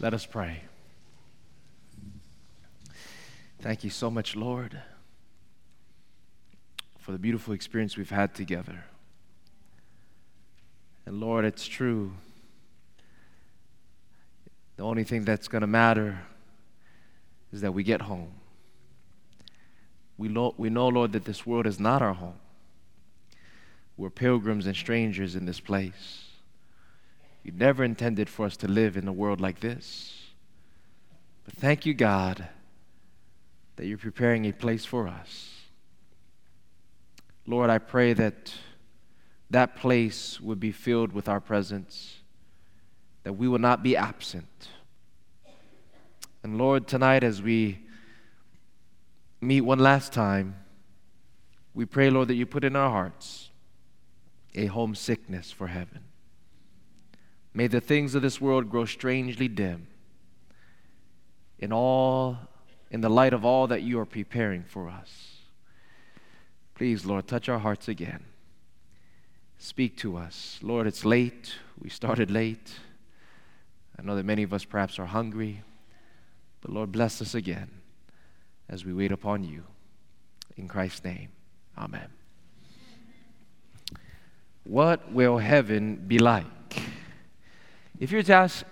Let us pray. Thank you so much, Lord, for the beautiful experience we've had together. And Lord, it's true. The only thing that's going to matter is that we get home. We know, we know, Lord, that this world is not our home. We're pilgrims and strangers in this place. You never intended for us to live in a world like this. But thank you, God, that you're preparing a place for us. Lord, I pray that that place would be filled with our presence, that we will not be absent. And Lord, tonight as we meet one last time, we pray, Lord, that you put in our hearts a homesickness for heaven. May the things of this world grow strangely dim in all in the light of all that you are preparing for us. Please, Lord, touch our hearts again. Speak to us. Lord, it's late. We started late. I know that many of us perhaps are hungry. But Lord, bless us again as we wait upon you. In Christ's name, amen. What will heaven be like? If you were to ask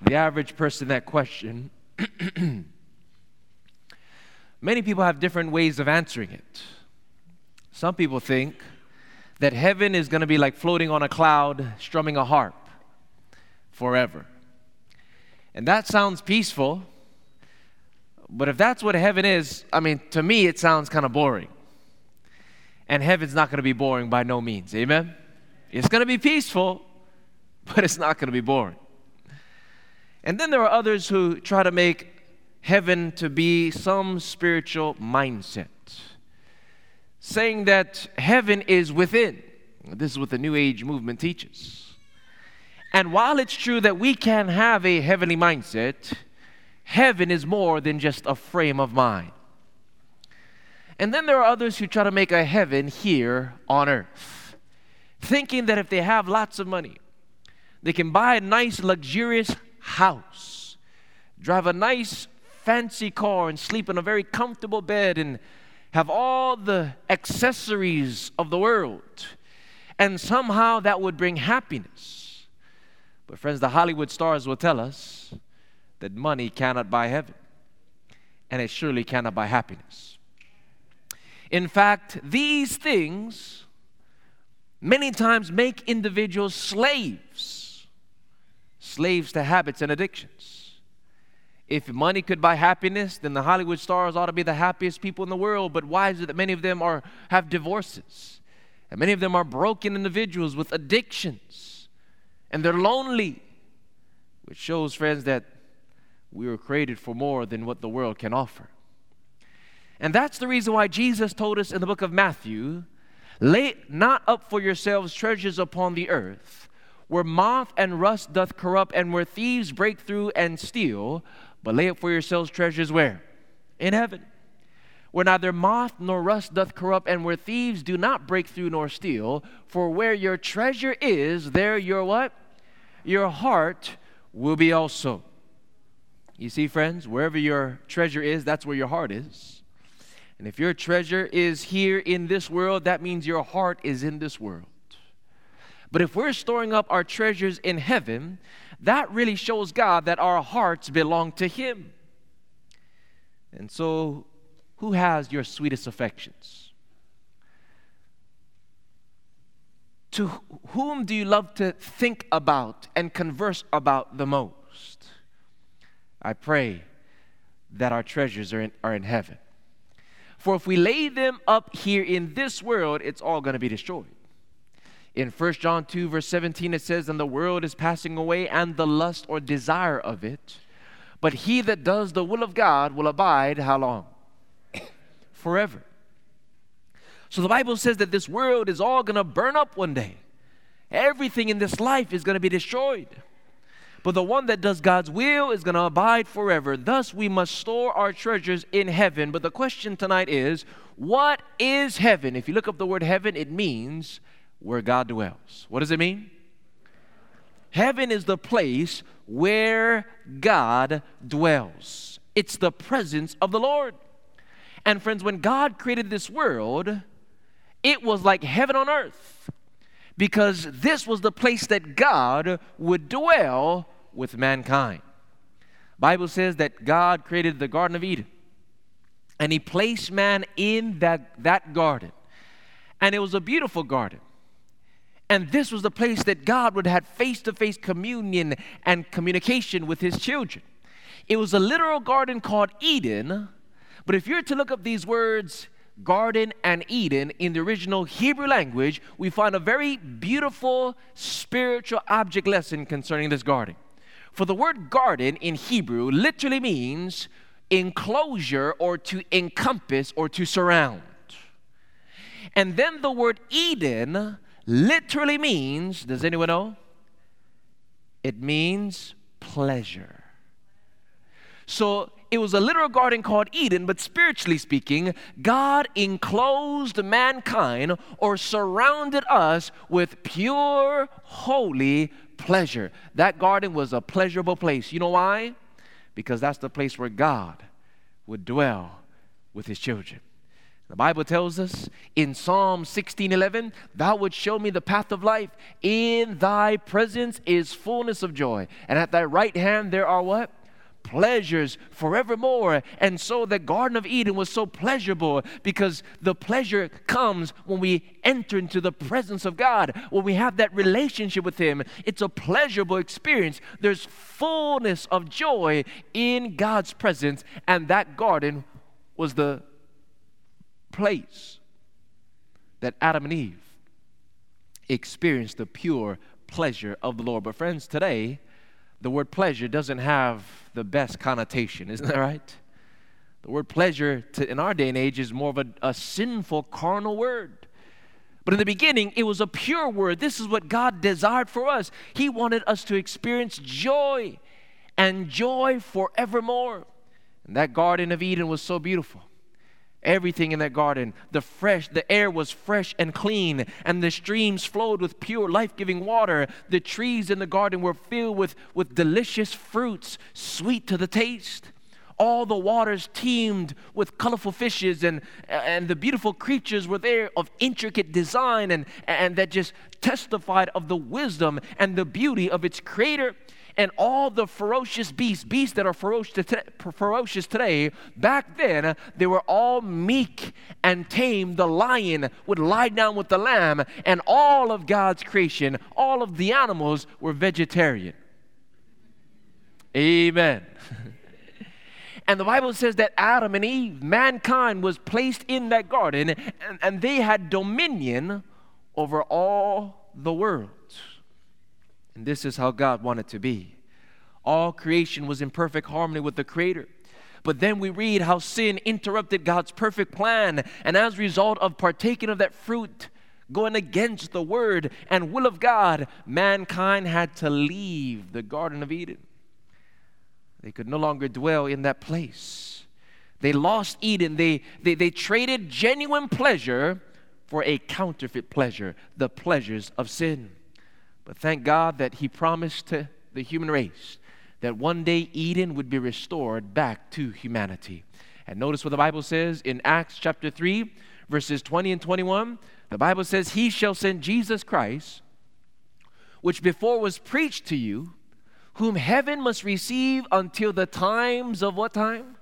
the average person that question, many people have different ways of answering it. Some people think that heaven is going to be like floating on a cloud, strumming a harp forever. And that sounds peaceful, but if that's what heaven is, I mean, to me, it sounds kind of boring. And heaven's not going to be boring by no means. Amen? It's going to be peaceful, but it's not going to be boring. And then there are others who try to make heaven to be some spiritual mindset, saying that heaven is within. This is what the New Age movement teaches. And while it's true that we can have a heavenly mindset, heaven is more than just a frame of mind. And then there are others who try to make a heaven here on earth, thinking that if they have lots of money, they can buy a nice, luxurious house, drive a nice, fancy car, and sleep in a very comfortable bed and have all the accessories of the world. And somehow that would bring happiness. But, friends, the Hollywood stars will tell us that money cannot buy heaven, and it surely cannot buy happiness. In fact, these things many times make individuals slaves, slaves to habits and addictions. If money could buy happiness, then the Hollywood stars ought to be the happiest people in the world. But why is it that many of them are have divorces? And many of them are broken individuals with addictions. And they're lonely. Which shows, friends, that we were created for more than what the world can offer. And that's the reason why Jesus told us in the book of Matthew lay not up for yourselves treasures upon the earth, where moth and rust doth corrupt, and where thieves break through and steal, but lay up for yourselves treasures where? In heaven. Where neither moth nor rust doth corrupt, and where thieves do not break through nor steal, for where your treasure is, there your what? Your heart will be also. You see, friends, wherever your treasure is, that's where your heart is. And if your treasure is here in this world, that means your heart is in this world. But if we're storing up our treasures in heaven, that really shows God that our hearts belong to Him. And so, who has your sweetest affections? To whom do you love to think about and converse about the most? I pray that our treasures are in, are in heaven. For if we lay them up here in this world, it's all going to be destroyed. In 1 John 2, verse 17, it says, And the world is passing away, and the lust or desire of it. But he that does the will of God will abide how long? Forever. So the Bible says that this world is all going to burn up one day. Everything in this life is going to be destroyed. But the one that does God's will is going to abide forever. Thus, we must store our treasures in heaven. But the question tonight is what is heaven? If you look up the word heaven, it means where God dwells. What does it mean? Heaven is the place where God dwells. It's the presence of the Lord. And friends, when God created this world, it was like heaven on earth because this was the place that God would dwell with mankind. Bible says that God created the garden of Eden and he placed man in that, that garden. And it was a beautiful garden. And this was the place that God would have face to face communion and communication with his children. It was a literal garden called Eden, but if you're to look up these words, garden and Eden, in the original Hebrew language, we find a very beautiful spiritual object lesson concerning this garden. For the word garden in Hebrew literally means enclosure or to encompass or to surround. And then the word Eden literally means, does anyone know? It means pleasure. So it was a literal garden called Eden, but spiritually speaking, God enclosed mankind or surrounded us with pure, holy pleasure. That garden was a pleasurable place. You know why? Because that's the place where God would dwell with his children. The Bible tells us in Psalm 16:11, "Thou would show me the path of life. In thy presence is fullness of joy, and at thy right hand there are what? pleasures forevermore. And so the Garden of Eden was so pleasurable because the pleasure comes when we enter into the presence of God, when we have that relationship with Him. It's a pleasurable experience. There's fullness of joy in God's presence, and that garden was the place that Adam and Eve experienced the pure pleasure of the Lord. But, friends, today, the word pleasure doesn't have the best connotation, isn't that right? The word pleasure to, in our day and age is more of a, a sinful, carnal word. But in the beginning, it was a pure word. This is what God desired for us. He wanted us to experience joy and joy forevermore. And that Garden of Eden was so beautiful everything in that garden. The fresh, the air was fresh and clean, and the streams flowed with pure, life-giving water. The trees in the garden were filled with, with delicious fruits, sweet to the taste. All the waters teemed with colorful fishes, and, and the beautiful creatures were there of intricate design and, and that just testified of the wisdom and the beauty of its creator and all the ferocious beasts, beasts that are ferocious today, back then, they were all meek and tame. The lion would lie down with the lamb, and all of God's creation, all of the animals were vegetarian. Amen. And the Bible says that Adam and Eve, mankind, was placed in that garden and, and, they had dominion over all the world. And this is how God wanted to be. All creation was in perfect harmony with the Creator. But then we read how sin interrupted God's perfect plan, and as a result of partaking of that fruit, going against the word and will of God, mankind had to leave the Garden of Eden. They could no longer dwell in that place. They lost Eden. They, they, they traded genuine pleasure for a counterfeit pleasure, the pleasures of sin. But thank God that He promised to the human race that one day Eden would be restored back to humanity. And notice what the Bible says in Acts chapter 3, verses 20 and 21. The Bible says, He shall send Jesus Christ, which before was preached to you, whom heaven must receive until the times of what time?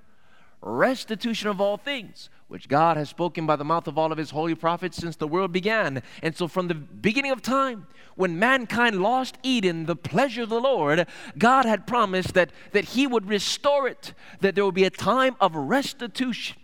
Restitution of all things which God has spoken by the mouth of all of his holy prophets since the world began. And so, from the beginning of time, when mankind lost Eden, the pleasure of the Lord, God had promised that, that he would restore it, that there would be a time of restitution,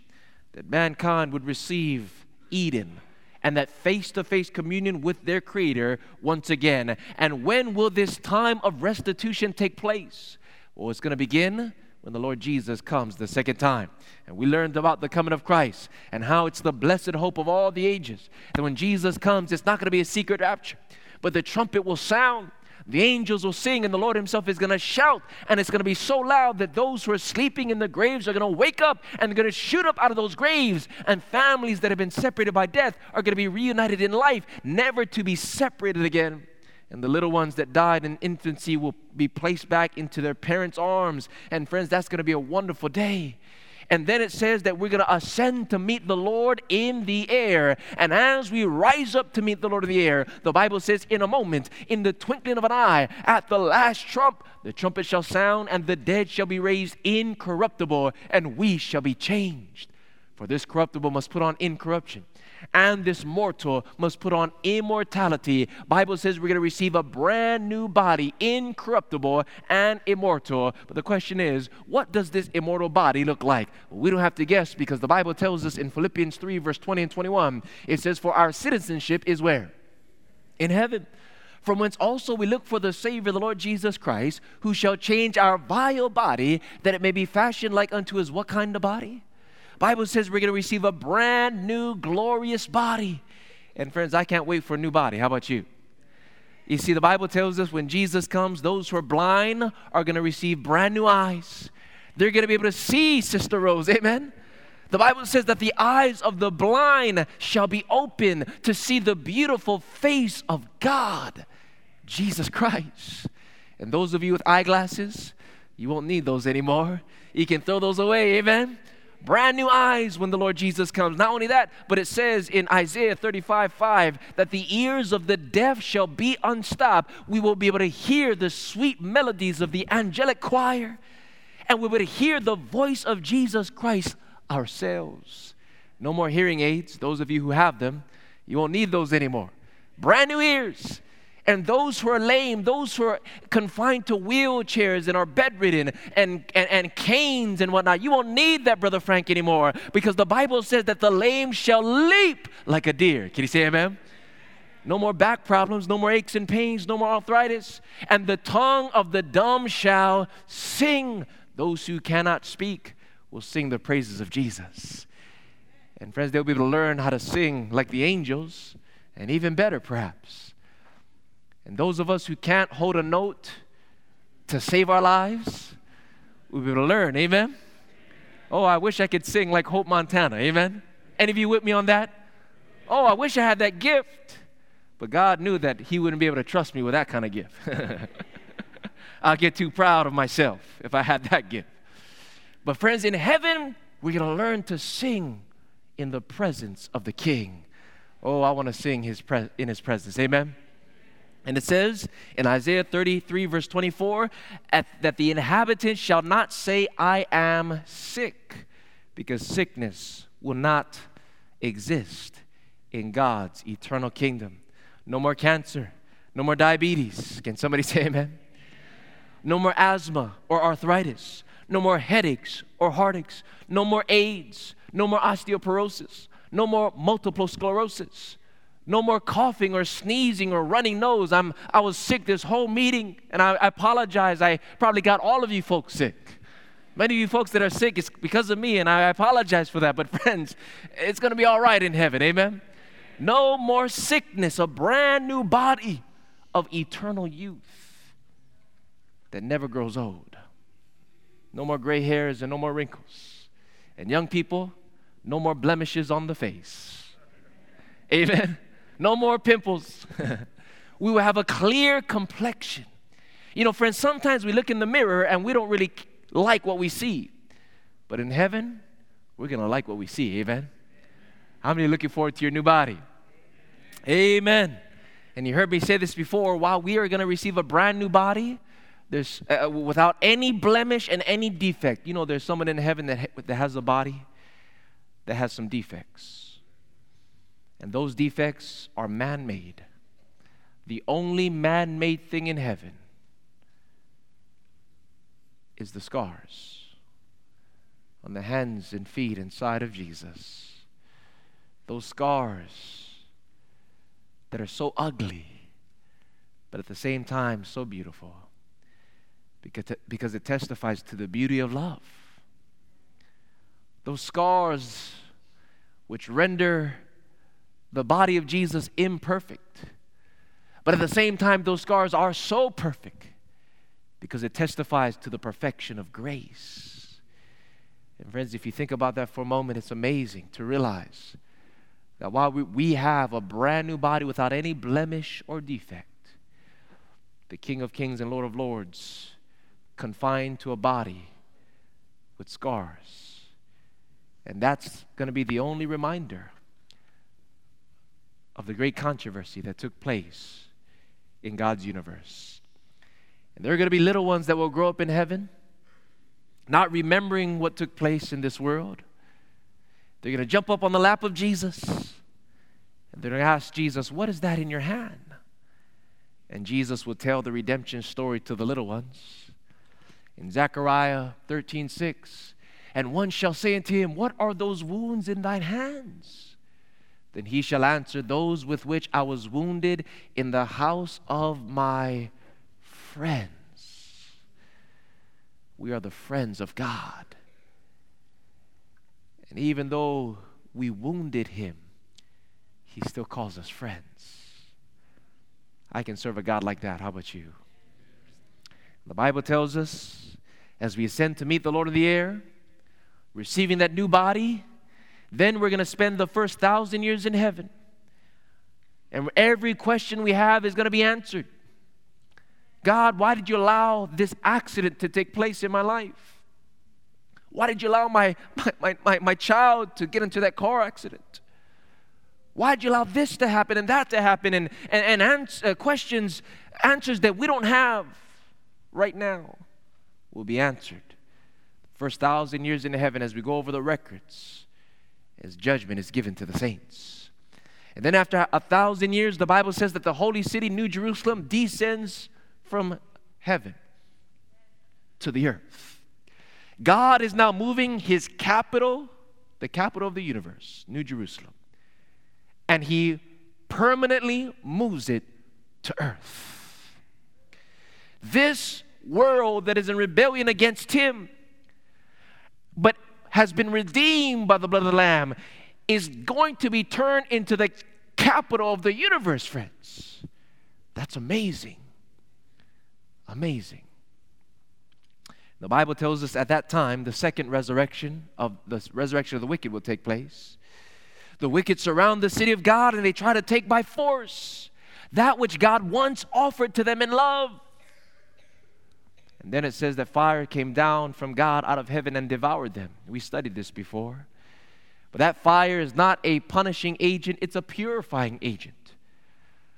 that mankind would receive Eden and that face to face communion with their Creator once again. And when will this time of restitution take place? Well, it's going to begin when the Lord Jesus comes the second time. And we learned about the coming of Christ and how it's the blessed hope of all the ages. That when Jesus comes, it's not going to be a secret rapture, but the trumpet will sound. The angels will sing, and the Lord Himself is going to shout, and it's going to be so loud that those who are sleeping in the graves are going to wake up and they're going to shoot up out of those graves. And families that have been separated by death are going to be reunited in life, never to be separated again. And the little ones that died in infancy will be placed back into their parents' arms. And friends, that's going to be a wonderful day. And then it says that we're going to ascend to meet the Lord in the air. And as we rise up to meet the Lord in the air, the Bible says, in a moment, in the twinkling of an eye, at the last trump, the trumpet shall sound, and the dead shall be raised incorruptible, and we shall be changed. For this corruptible must put on incorruption and this mortal must put on immortality. Bible says we're going to receive a brand new body, incorruptible and immortal. But the question is, what does this immortal body look like? we don't have to guess because the Bible tells us in Philippians 3 verse 20 and 21, it says for our citizenship is where? In heaven from whence also we look for the Savior, the Lord Jesus Christ, who shall change our vile body, that it may be fashioned like unto his what kind of body? Bible says we're going to receive a brand new glorious body. And friends, I can't wait for a new body. How about you? You see, the Bible tells us when Jesus comes, those who are blind are going to receive brand new eyes. They're going to be able to see, Sister Rose. Amen. The Bible says that the eyes of the blind shall be open to see the beautiful face of God, Jesus Christ. And those of you with eyeglasses, you won't need those anymore. You can throw those away. Amen brand new eyes when the Lord Jesus comes. Not only that, but it says in Isaiah 35 5 that the ears of the deaf shall be unstopped. We will be able to hear the sweet melodies of the angelic choir, and we will hear the voice of Jesus Christ ourselves. No more hearing aids, those of you who have them, you won't need those anymore. Brand new ears and those who are lame, those who are confined to wheelchairs and are bedridden and, and, and canes and whatnot, you won't need that, Brother Frank, anymore because the Bible says that the lame shall leap like a deer. Can you say amen? No more back problems, no more aches and pains, no more arthritis. And the tongue of the dumb shall sing. Those who cannot speak will sing the praises of Jesus. And friends, they'll be able to learn how to sing like the angels, and even better, perhaps. And those of us who can't hold a note to save our lives, we'll be able to learn. Amen? Oh, I wish I could sing like Hope Montana. Amen? Any of you with me on that? Oh, I wish I had that gift. But God knew that He wouldn't be able to trust me with that kind of gift. I'll get too proud of myself if I had that gift. But, friends, in heaven, we're going to learn to sing in the presence of the King. Oh, I want to sing his pre- in His presence. Amen? And it says in Isaiah 33, verse 24, that the inhabitants shall not say, I am sick, because sickness will not exist in God's eternal kingdom. No more cancer, no more diabetes. Can somebody say amen? No more asthma or arthritis, no more headaches or heartaches, no more AIDS, no more osteoporosis, no more multiple sclerosis no more coughing or sneezing or running nose. I'm, I was sick this whole meeting, and I, I apologize. I probably got all of you folks sick. Many of you folks that are sick, it's because of me, and I apologize for that. But, friends, it's going to be all right in heaven. Amen? No more sickness, a brand new body of eternal youth that never grows old. No more gray hairs and no more wrinkles. And young people, no more blemishes on the face. Amen no more pimples. we will have a clear complexion. You know, friends, sometimes we look in the mirror and we don't really like what we see. But in heaven, we're going to like what we see. Amen. How many are looking forward to your new body? Amen. And you heard me say this before while we are going to receive a brand new body, there's uh, without any blemish and any defect. You know, there's someone in heaven that, that has a body that has some defects. And those defects are man made. The only man made thing in heaven is the scars on the hands and feet and side of Jesus. Those scars that are so ugly, but at the same time so beautiful because, because it testifies to the beauty of love. Those scars which render the body of Jesus imperfect. But at the same time, those scars are so perfect because it testifies to the perfection of grace. And, friends, if you think about that for a moment, it's amazing to realize that while we, we have a brand new body without any blemish or defect, the King of Kings and Lord of Lords, confined to a body with scars. And that's going to be the only reminder of the great controversy that took place in God's universe. And there are going to be little ones that will grow up in heaven, not remembering what took place in this world. They're going to jump up on the lap of Jesus and they're going to ask Jesus, What is that in your hand? And Jesus will tell the redemption story to the little ones. In Zechariah 13 6, and one shall say unto him, What are those wounds in thine hands? Then he shall answer, Those with which I was wounded in the house of my friends. We are the friends of God. And even though we wounded him, he still calls us friends. I can serve a God like that. How about you? The Bible tells us as we ascend to meet the Lord of the air, receiving that new body, then we're going to spend the first thousand years in heaven. And every question we have is going to be answered. God, why did you allow this accident to take place in my life? Why did you allow my, my, my, my, child to get into that car accident? Why did you allow this to happen and that to happen? And, and, and answer, uh, questions, answers that we don't have right now will be answered. First thousand years in heaven as we go over the records, as judgment is given to the saints. And then after a thousand years, the Bible says that the holy city, New Jerusalem, descends from heaven to the earth. God is now moving his capital, the capital of the universe, New Jerusalem, and he permanently moves it to earth. This world that is in rebellion against him, has been redeemed by the blood of the Lamb, is going to be turned into the capital of the universe, friends. That's amazing. Amazing. The Bible tells us at that time the second resurrection of the resurrection of the wicked will take place. The wicked surround the city of God and they try to take by force that which God once offered to them in love. And then it says that fire came down from God out of heaven and devoured them. We studied this before. But that fire is not a punishing agent, it's a purifying agent.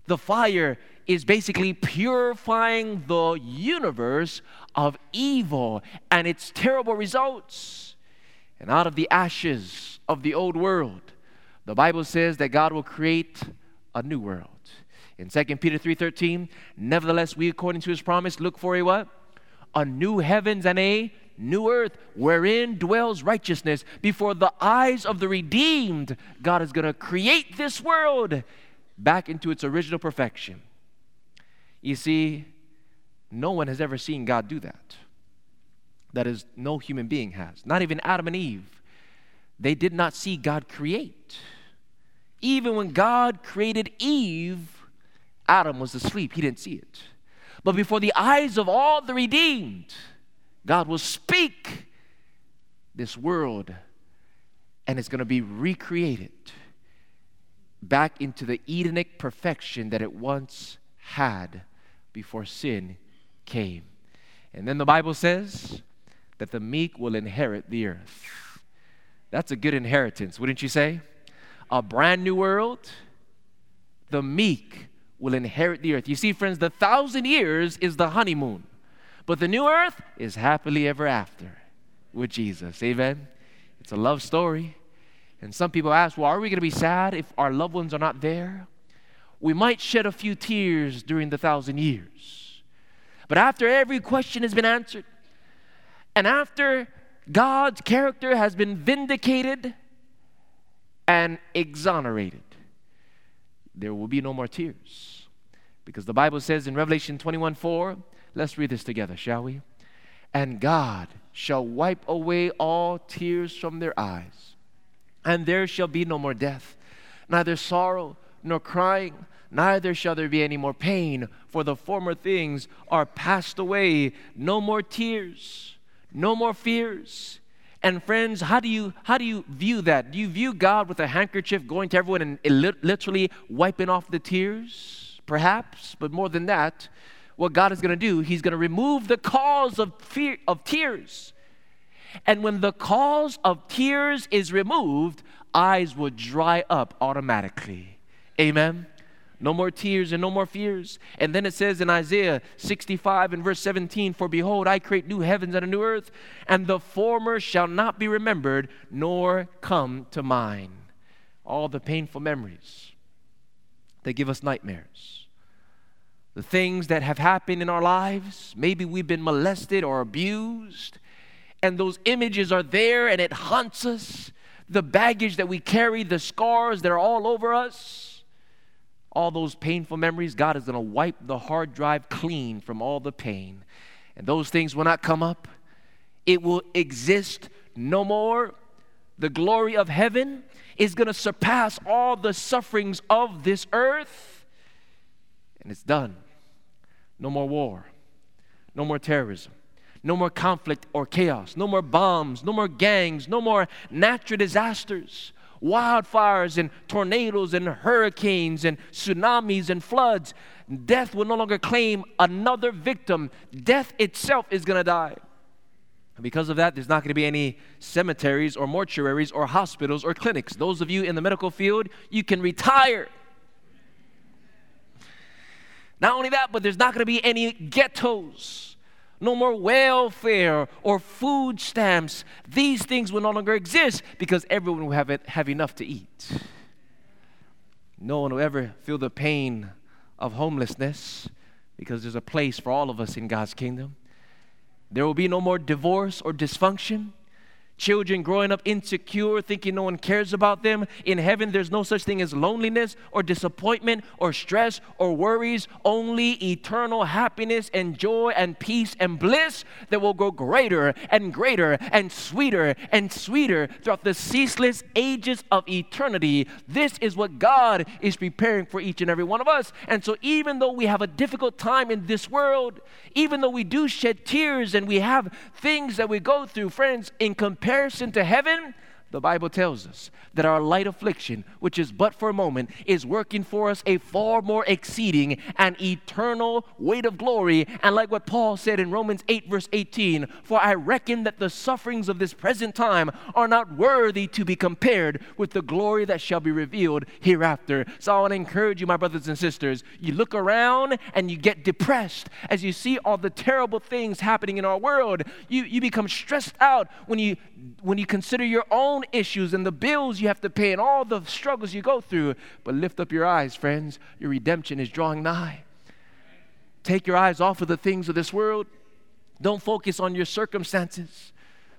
The fire is basically purifying the universe of evil and its terrible results. And out of the ashes of the old world, the Bible says that God will create a new world. In 2 Peter 3:13, nevertheless we according to his promise look for a what? A new heavens and a new earth wherein dwells righteousness. Before the eyes of the redeemed, God is going to create this world back into its original perfection. You see, no one has ever seen God do that. That is, no human being has. Not even Adam and Eve. They did not see God create. Even when God created Eve, Adam was asleep. He didn't see it. But before the eyes of all the redeemed, God will speak this world and it's going to be recreated back into the Edenic perfection that it once had before sin came. And then the Bible says that the meek will inherit the earth. That's a good inheritance, wouldn't you say? A brand new world, the meek will inherit the earth. You see, friends, the thousand years is the honeymoon, but the new earth is happily ever after with Jesus. Amen? It's a love story. And some people ask, well, are we going to be sad if our loved ones are not there? We might shed a few tears during the thousand years. But after every question has been answered, and after God's character has been vindicated and exonerated, there will be no more tears. Because the Bible says in Revelation 21 4, let's read this together, shall we? And God shall wipe away all tears from their eyes, and there shall be no more death, neither sorrow nor crying, neither shall there be any more pain, for the former things are passed away. No more tears, no more fears. And friends, how do you how do you view that? Do you view God with a handkerchief going to everyone and literally wiping off the tears? Perhaps, but more than that, what God is going to do, He's going to remove the cause of fear of tears. And when the cause of tears is removed, eyes will dry up automatically. Amen. No more tears and no more fears. And then it says in Isaiah 65 and verse 17 For behold, I create new heavens and a new earth, and the former shall not be remembered, nor come to mind. All the painful memories, they give us nightmares. The things that have happened in our lives, maybe we've been molested or abused, and those images are there and it haunts us. The baggage that we carry, the scars that are all over us all those painful memories, God is going to wipe the hard drive clean from all the pain. And those things will not come up. It will exist no more. The glory of heaven is going to surpass all the sufferings of this earth. And it's done. No more war, no more terrorism, no more conflict or chaos, no more bombs, no more gangs, no more natural disasters wildfires and tornadoes and hurricanes and tsunamis and floods. Death will no longer claim another victim. Death itself is going to die. And because of that, there's not going to be any cemeteries or mortuaries or hospitals or clinics. Those of you in the medical field, you can retire. Not only that, but there's not going to be any ghettos no more welfare or food stamps. These things will no longer exist because everyone will have, it, have enough to eat. No one will ever feel the pain of homelessness because there's a place for all of us in God's kingdom. There will be no more divorce or dysfunction children growing up insecure, thinking no one cares about them. In heaven, there's no such thing as loneliness or disappointment or stress or worries, only eternal happiness and joy and peace and bliss that will grow greater and greater and sweeter and sweeter throughout the ceaseless ages of eternity. This is what God is preparing for each and every one of us. And so, even though we have a difficult time in this world, even though we do shed tears and we have things that we go through, friends, in comparison, comparison to heaven, the Bible tells us that our light affliction, which is but for a moment, is working for us a far more exceeding and eternal weight of glory. And like what Paul said in Romans 8, verse 18, for I reckon that the sufferings of this present time are not worthy to be compared with the glory that shall be revealed hereafter. So I want to encourage you, my brothers and sisters, you look around and you get depressed as you see all the terrible things happening in our world. You, you become stressed out when you when you consider your own issues and the bills you have to pay and all the struggles you go through. But lift up your eyes, friends. Your redemption is drawing nigh. Take your eyes off of the things of this world. Don't focus on your circumstances.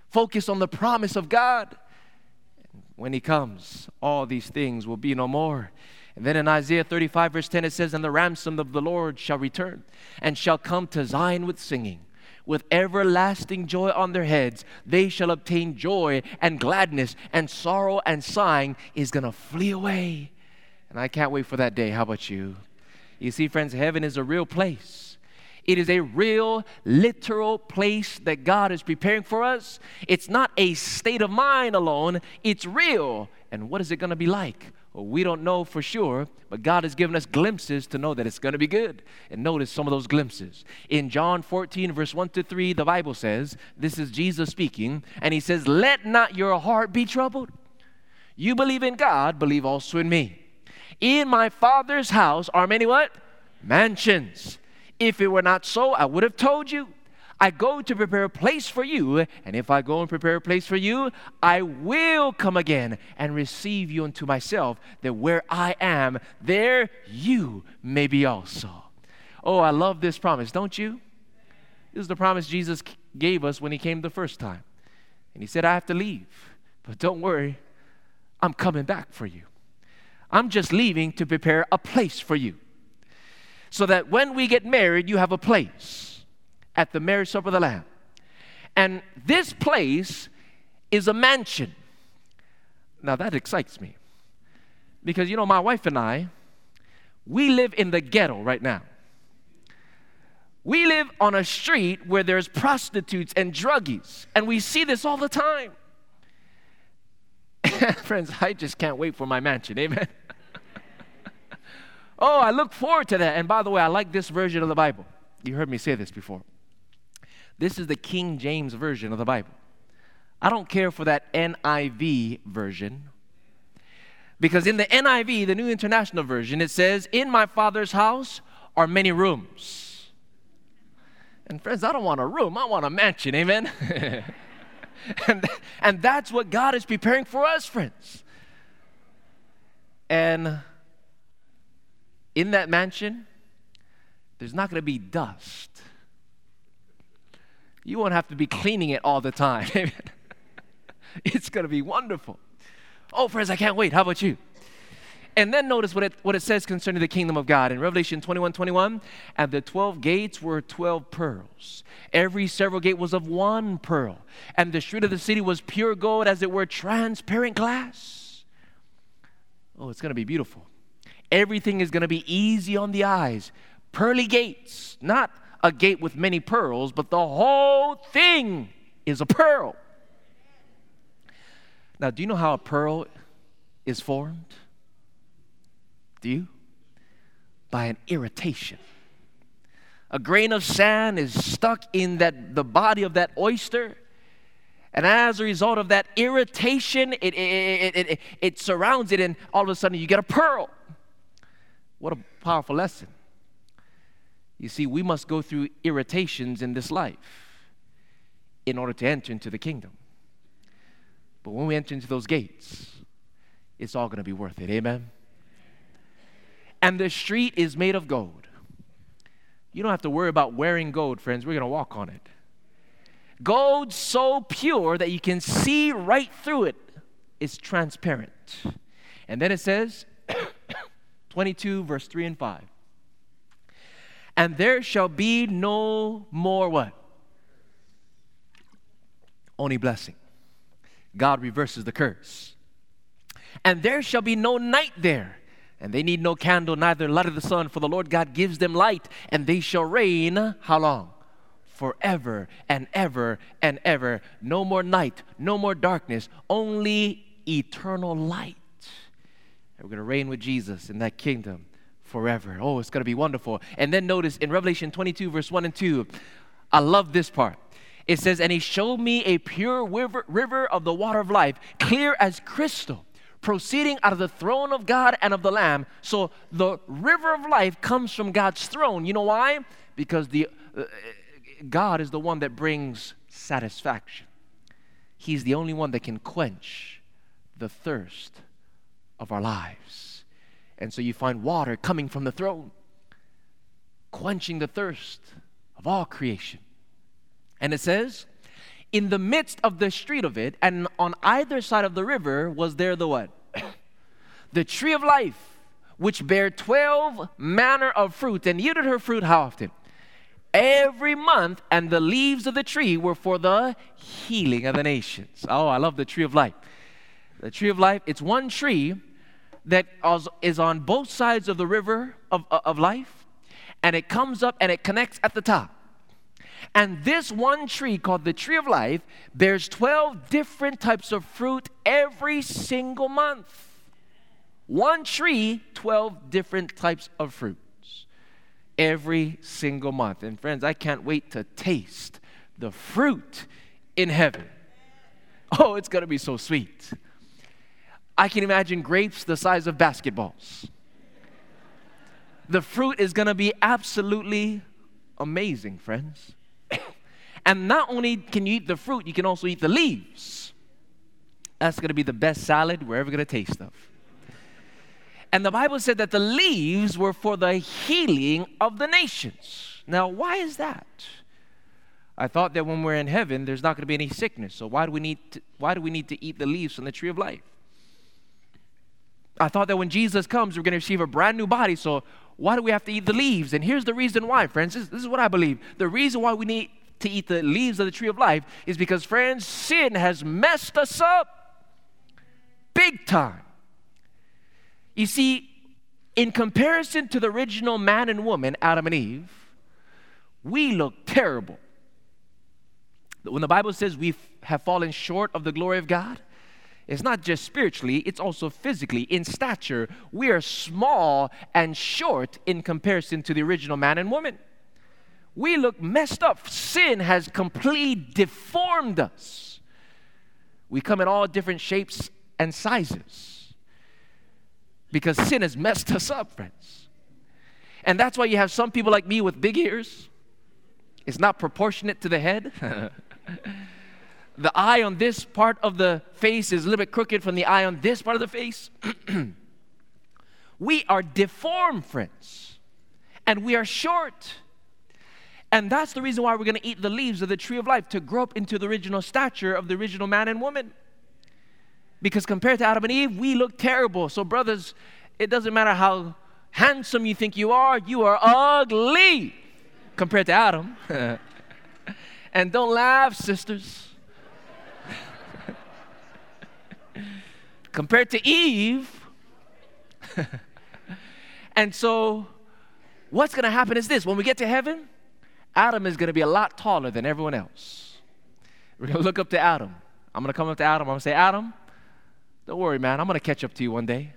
Focus on the promise of God. When He comes, all these things will be no more. And then in Isaiah 35, verse 10, it says, And the ransom of the Lord shall return and shall come to Zion with singing with everlasting joy on their heads. They shall obtain joy and gladness, and sorrow and sighing is going to flee away. And I can't wait for that day. How about you? You see, friends, heaven is a real place. It is a real, literal place that God is preparing for us. It's not a state of mind alone, it's real. And what is it going to be like? Well, we don't know for sure, but God has given us glimpses to know that it's going to be good. And notice some of those glimpses. In John 14, verse 1 to 3, the Bible says, This is Jesus speaking, and he says, Let not your heart be troubled. You believe in God, believe also in me. In my Father's house are many what? Mansions. If it were not so, I would have told you. I go to prepare a place for you, and if I go and prepare a place for you, I will come again and receive you unto myself, that where I am, there you may be also. Oh, I love this promise, don't you? This is the promise Jesus gave us when he came the first time. And he said, I have to leave, but don't worry, I'm coming back for you. I'm just leaving to prepare a place for you. So that when we get married, you have a place at the marriage supper of the Lamb. And this place is a mansion. Now that excites me. Because, you know, my wife and I, we live in the ghetto right now. We live on a street where there's prostitutes and druggies, and we see this all the time. Friends, I just can't wait for my mansion. Amen. oh, I look forward to that. And by the way, I like this version of the Bible. You heard me say this before. This is the King James Version of the Bible. I don't care for that NIV version. Because in the NIV, the New International Version, it says, In my Father's house are many rooms. And friends, I don't want a room, I want a mansion, amen? and, and that's what God is preparing for us, friends. And in that mansion, there's not going to be dust. You won't have to be cleaning it all the time. it's going to be wonderful. Oh, friends, I can't wait. How about you? And then notice what it, what it says concerning the kingdom of God in Revelation 21 21. And the 12 gates were 12 pearls. Every several gate was of one pearl. And the street of the city was pure gold, as it were transparent glass. Oh, it's going to be beautiful. Everything is going to be easy on the eyes. Pearly gates, not a gate with many pearls, but the whole thing is a pearl. Now, do you know how a pearl is formed? Do you? By an irritation. A grain of sand is stuck in that the body of that oyster. And as a result of that irritation, it, it, it, it, it surrounds it, and all of a sudden you get a pearl. What a powerful lesson. You see, we must go through irritations in this life in order to enter into the kingdom. But when we enter into those gates, it's all going to be worth it. Amen. And the street is made of gold. You don't have to worry about wearing gold, friends. We're going to walk on it. Gold so pure that you can see right through it. It's transparent. And then it says, 22, verse 3 and 5. And there shall be no more what? Only blessing. God reverses the curse. And there shall be no night there. And they need no candle, neither light of the sun, for the Lord God gives them light, and they shall reign how long? Forever and ever and ever. No more night, no more darkness, only eternal light. And we're going to reign with Jesus in that kingdom forever. Oh, it's going to be wonderful. And then notice in Revelation 22, verse 1 and 2, I love this part. It says, And he showed me a pure river, river of the water of life, clear as crystal, proceeding out of the throne of God and of the Lamb. So the river of life comes from God's throne. You know why? Because the, uh, God is the one that brings satisfaction. He's the only one that can quench the thirst of our lives. And so you find water coming from the throne, quenching the thirst of all creation. And it says, in the midst of the street of it, and on either side of the river, was there the what? the tree of life, which bare twelve manner of fruit, and yielded her fruit how often? Every month, and the leaves of the tree were for the healing of the nations. Oh, I love the tree of life. The tree of life, it's one tree that is on both sides of the river of, uh, of life, and it comes up and it connects at the top. And this one tree, called the tree of life, bears 12 different types of fruit every single month. One tree, 12 different types of fruits every single month. And friends, I can't wait to taste the fruit in heaven. Oh, it's going to be so sweet. I can imagine grapes the size of basketballs. The fruit is going to be absolutely amazing, friends. and not only can you eat the fruit, you can also eat the leaves. That's going to be the best salad we're ever going to taste of. And the Bible said that the leaves were for the healing of the nations. Now, why is that? I thought that when we're in heaven, there's not going to be any sickness. So why do we need to, why do we need to eat the leaves from the tree of life? I thought that when Jesus comes, we're going to receive a brand new body. So why do we have to eat the leaves? And here's the reason why, friends. This, this, is what I believe. The reason why we need to eat the leaves of the tree of life is because, friends, sin has messed us up big time. You see, in comparison to the original man and woman, Adam and Eve, we look terrible. When the Bible says we have fallen short of the glory of God, it's not just spiritually, it's also physically. In stature, we are small and short in comparison to the original man and woman. We look messed up. Sin has completely deformed us. We come in all different shapes and sizes because sin has messed us up, friends. And that's why you have some people like me with big ears. It's not proportionate to the head. the eye on this part of the face is a little bit crooked from the eye on this part of the face. we are deformed, friends, and we are short. And that's the reason why we're going to eat the leaves of the tree of life to grow up into the original stature of the original man and woman. Because compared to Adam and Eve, we look terrible. So, brothers, it doesn't matter how handsome you think you are, you are ugly compared to Adam. and don't laugh, sisters. Compared to Eve. and so, what's going to happen is this when we get to heaven, Adam is going to be a lot taller than everyone else. We're going to look up to Adam. I'm going to come up to Adam. I'm going to say, Adam, don't worry, man. I'm going to catch up to you one day.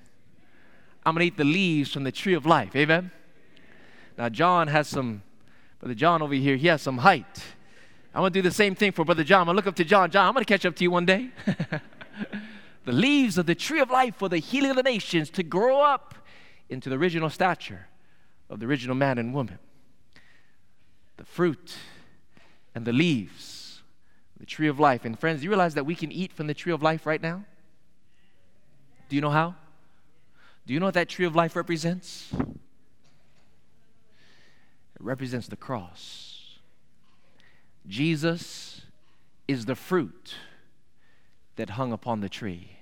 I'm going to eat the leaves from the tree of life. Amen? Now, John has some, Brother John over here, he has some height. I'm going to do the same thing for Brother John. I'm going to look up to John. John, I'm going to catch up to you one day. the leaves of the tree of life for the healing of the nations to grow up into the original stature of the original man and woman the fruit and the leaves, the tree of life. And friends, you realize that we can eat from the tree of life right now? Do you know how? Do you know what that tree of life represents? It represents the cross. Jesus is the fruit that hung upon the tree,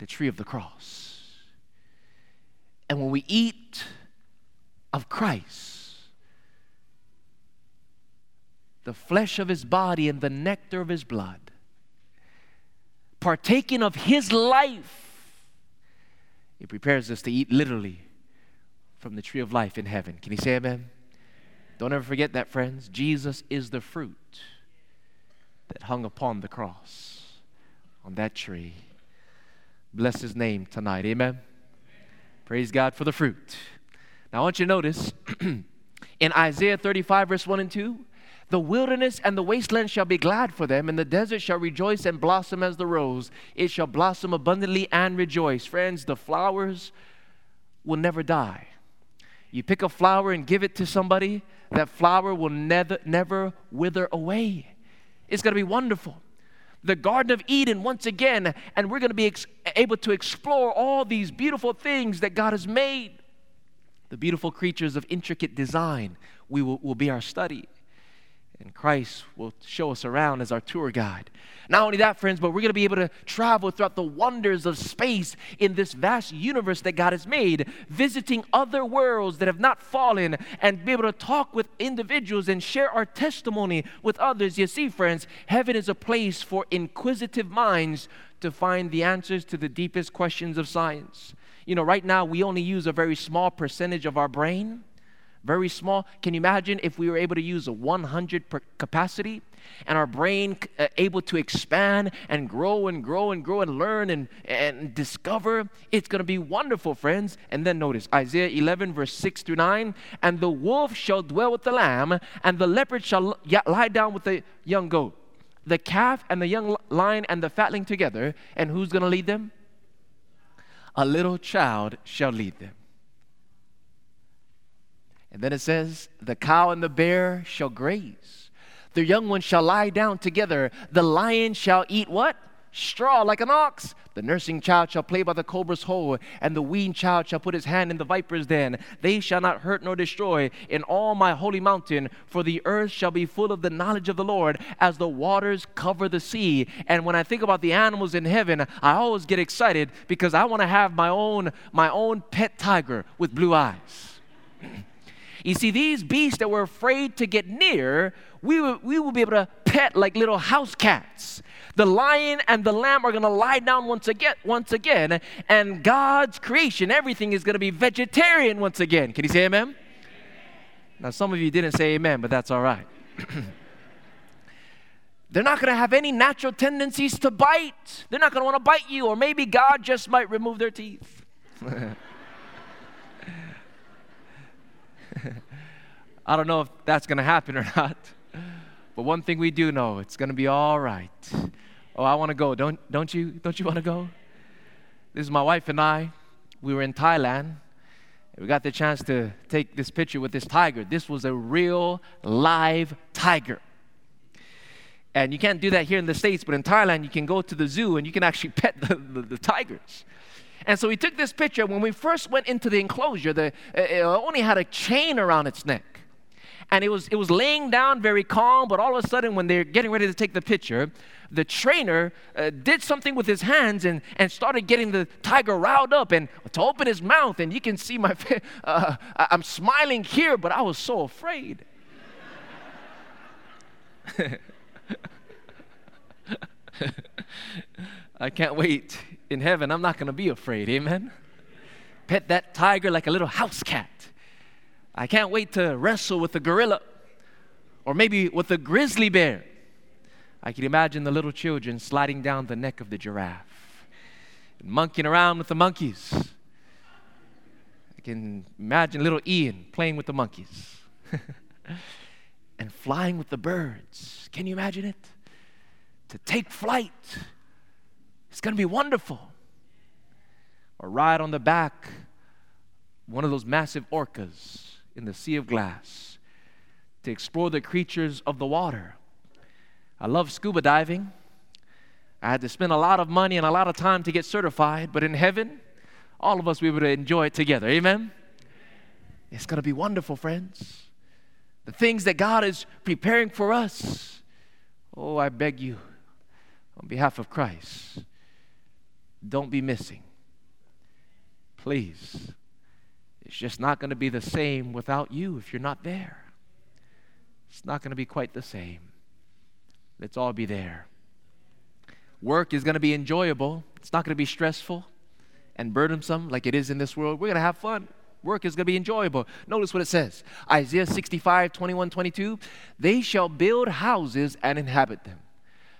the tree of the cross. And when we eat of Christ, the flesh of his body and the nectar of his blood, partaking of his life, it prepares us to eat literally from the tree of life in heaven. Can you say amen? Don't ever forget that, friends. Jesus is the fruit that hung upon the cross on that tree. Bless his name tonight. Amen. Praise God for the fruit. Now, I want you to notice in Isaiah 35, verse 1 and 2, the wilderness and the wasteland shall be glad for them, and the desert shall rejoice and blossom as the rose. It shall blossom abundantly and rejoice. Friends, the flowers will never die. You pick a flower and give it to somebody, that flower will never, never wither away. It's going to be wonderful. The Garden of Eden, once again, and we're going to be ex- able to explore all these beautiful things that God has made. The beautiful creatures of intricate design we will, will be our study and Christ will show us around as our tour guide. Not only that, friends, but we're going to be able to travel throughout the wonders of space in this vast universe that God has made, visiting other worlds that have not fallen, and be able to talk with individuals and share our testimony with others. You see, friends, heaven is a place for inquisitive minds to find the answers to the deepest questions of science. You know, right now we only use a very small percentage of our brain very small. Can you imagine if we were able to use a 100 capacity and our brain uh, able to expand and grow and grow and grow and learn and, and discover? It's going to be wonderful, friends. And then notice Isaiah 11, verse 6 through 9 And the wolf shall dwell with the lamb, and the leopard shall lie down with the young goat. The calf and the young lion and the fatling together. And who's going to lead them? A little child shall lead them. And then it says, The cow and the bear shall graze. The young ones shall lie down together. The lion shall eat what? Straw like an ox. The nursing child shall play by the cobra's hole, and the weaned child shall put his hand in the viper's den. They shall not hurt nor destroy in all my holy mountain, for the earth shall be full of the knowledge of the Lord as the waters cover the sea. And when I think about the animals in heaven, I always get excited because I want to have my own my own pet tiger with blue eyes. You see, these beasts that we're afraid to get near, we will, we will be able to pet like little house cats. The lion and the lamb are going to lie down once again, once again, and God's creation, everything is going to be vegetarian once again. Can you say amen? amen. Now, some of you didn't say amen, but that's all right. They're not going to have any natural tendencies to bite. They're not going to want to bite you, or maybe God just might remove their teeth. I don't know if that's going to happen or not. But one thing we do know, it's going to be all right. Oh, I want to go. Don't, don't you? Don't you want to go? This is my wife and I. We were in Thailand. We got the chance to take this picture with this tiger. This was a real live tiger. And you can't do that here in the States, but in Thailand, you can go to the zoo and you can actually pet the, the, the tigers. And so we took this picture. When we first went into the enclosure, the, it only had a chain around its neck. And it was, it was laying down very calm, but all of a sudden, when they're getting ready to take the picture, the trainer uh, did something with his hands and, and started getting the tiger riled up and to open his mouth. And you can see my face. Uh, I'm smiling here, but I was so afraid. I can't wait. In heaven, I'm not going to be afraid. Amen. Pet that tiger like a little house cat. I can't wait to wrestle with the gorilla or maybe with the grizzly bear. I can imagine the little children sliding down the neck of the giraffe and monkeying around with the monkeys. I can imagine little Ian playing with the monkeys and flying with the birds. Can you imagine it? To take flight. It's going to be wonderful. Or ride on the back one of those massive orcas in the sea of glass to explore the creatures of the water. I love scuba diving. I had to spend a lot of money and a lot of time to get certified, but in heaven, all of us we would enjoy it together. Amen. It's going to be wonderful, friends. The things that God is preparing for us. Oh, I beg you, on behalf of Christ, don't be missing. Please it's just not going to be the same without you if you're not there. It's not going to be quite the same. Let's all be there. Work is going to be enjoyable, it's not going to be stressful and burdensome like it is in this world. We're going to have fun. Work is going to be enjoyable. Notice what it says Isaiah 65, 21, 22. They shall build houses and inhabit them,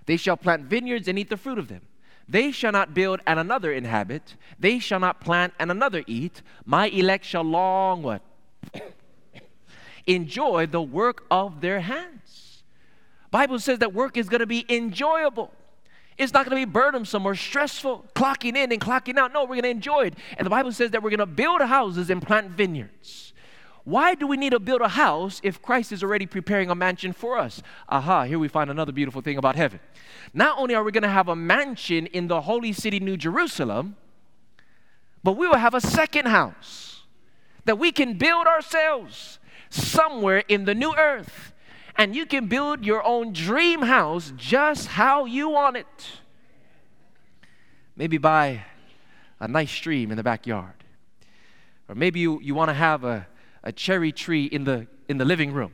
they shall plant vineyards and eat the fruit of them. They shall not build and another inhabit. They shall not plant and another eat. My elect shall long what? Enjoy the work of their hands. Bible says that work is going to be enjoyable. It's not going to be burdensome or stressful, clocking in and clocking out. No, we're going to enjoy it. And the Bible says that we're going to build houses and plant vineyards. Why do we need to build a house if Christ is already preparing a mansion for us? Aha, here we find another beautiful thing about heaven. Not only are we going to have a mansion in the holy city, New Jerusalem, but we will have a second house that we can build ourselves somewhere in the new earth. And you can build your own dream house just how you want it. Maybe by a nice stream in the backyard. Or maybe you, you want to have a a cherry tree in the, in the living room.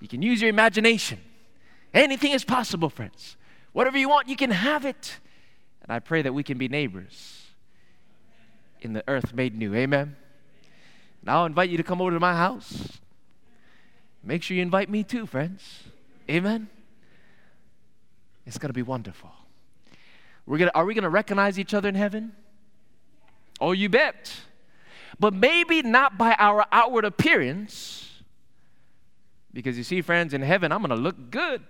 You can use your imagination. Anything is possible, friends. Whatever you want, you can have it. And I pray that we can be neighbors in the earth made new. Amen. Now I'll invite you to come over to my house. Make sure you invite me too, friends. Amen. It's going to be wonderful. We're gonna, are we going to recognize each other in heaven? Oh, you bet but maybe not by our outward appearance. Because you see, friends, in heaven, I'm going to look good.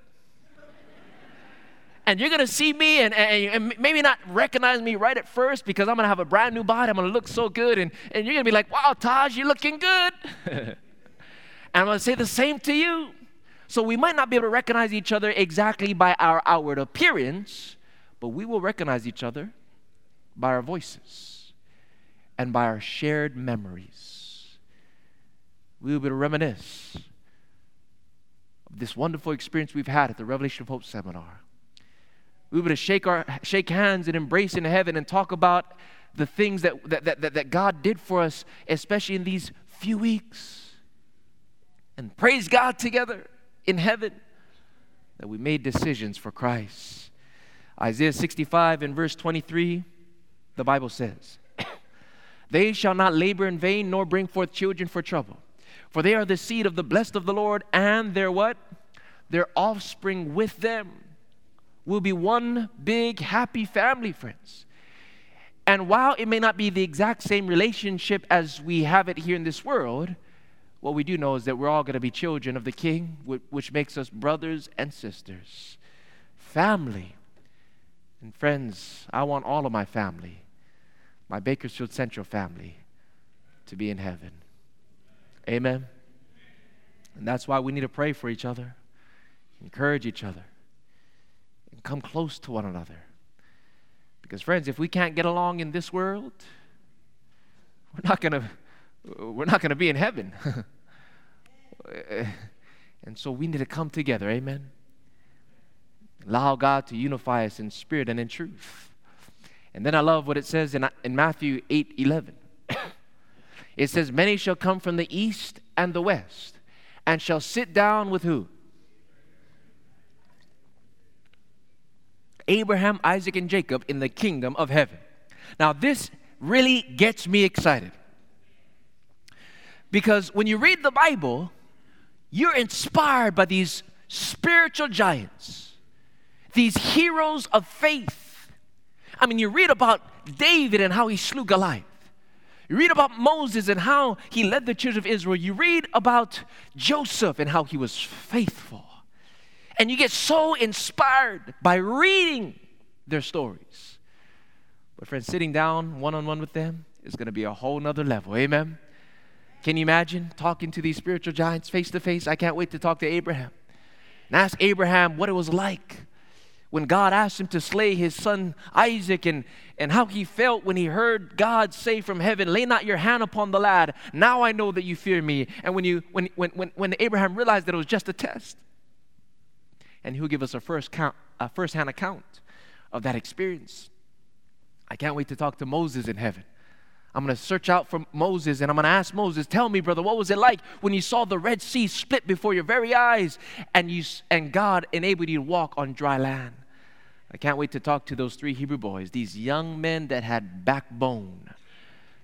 and you're going to see me and, and, and, maybe not recognize me right at first because I'm going to have a brand new body. I'm going to look so good. And, and you're going to be like, wow, Taj, you're looking good. and I'm going to say the same to you. So we might not be able to recognize each other exactly by our outward appearance, but we will recognize each other by our voices and by our shared memories. We will be to reminisce of this wonderful experience we've had at the Revelation of Hope seminar. We to shake, our, shake hands and embrace in heaven and talk about the things that, that, that, that God did for us, especially in these few weeks. And praise God together in heaven that we made decisions for Christ. Isaiah 65 and verse 23, the Bible says, they shall not labor in vain, nor bring forth children for trouble. For they are the seed of the blessed of the Lord, and their what? Their offspring with them will be one big happy family, friends. And while it may not be the exact same relationship as we have it here in this world, what we do know is that we're all going to be children of the King, which makes us brothers and sisters, family. And friends, I want all of my family, my Bakersfield Central family, to be in heaven. Amen. And that's why we need to pray for each other, encourage each other, and come close to one another. Because, friends, if we can't get along in this world, we're not going to we're not going to be in heaven. and so we need to come together. Amen. Allow God to unify us in spirit and in truth. And then I love what it says in, in Matthew 8 11. it says, Many shall come from the east and the west, and shall sit down with who? Abraham, Isaac, and Jacob in the kingdom of heaven. Now, this really gets me excited. Because when you read the Bible, you're inspired by these spiritual giants, these heroes of faith. I mean, you read about David and how he slew Goliath. You read about Moses and how he led the children of Israel. You read about Joseph and how he was faithful. And you get so inspired by reading their stories. But, friends, sitting down one on one with them is going to be a whole nother level. Amen. Can you imagine talking to these spiritual giants face to face? I can't wait to talk to Abraham and ask Abraham what it was like when God asked him to slay his son Isaac and, and how he felt when he heard God say from heaven, Lay not your hand upon the lad. Now I know that you fear me. And when, you, when, when, when, when Abraham realized that it was just a test, and he'll give us a first, count, a first hand account of that experience. I can't wait to talk to Moses in heaven. I'm going to search out for Moses and I'm going to ask Moses, tell me, brother, what was it like when you saw the Red Sea split before your very eyes and, you, and God enabled you to walk on dry land? I can't wait to talk to those three Hebrew boys, these young men that had backbone,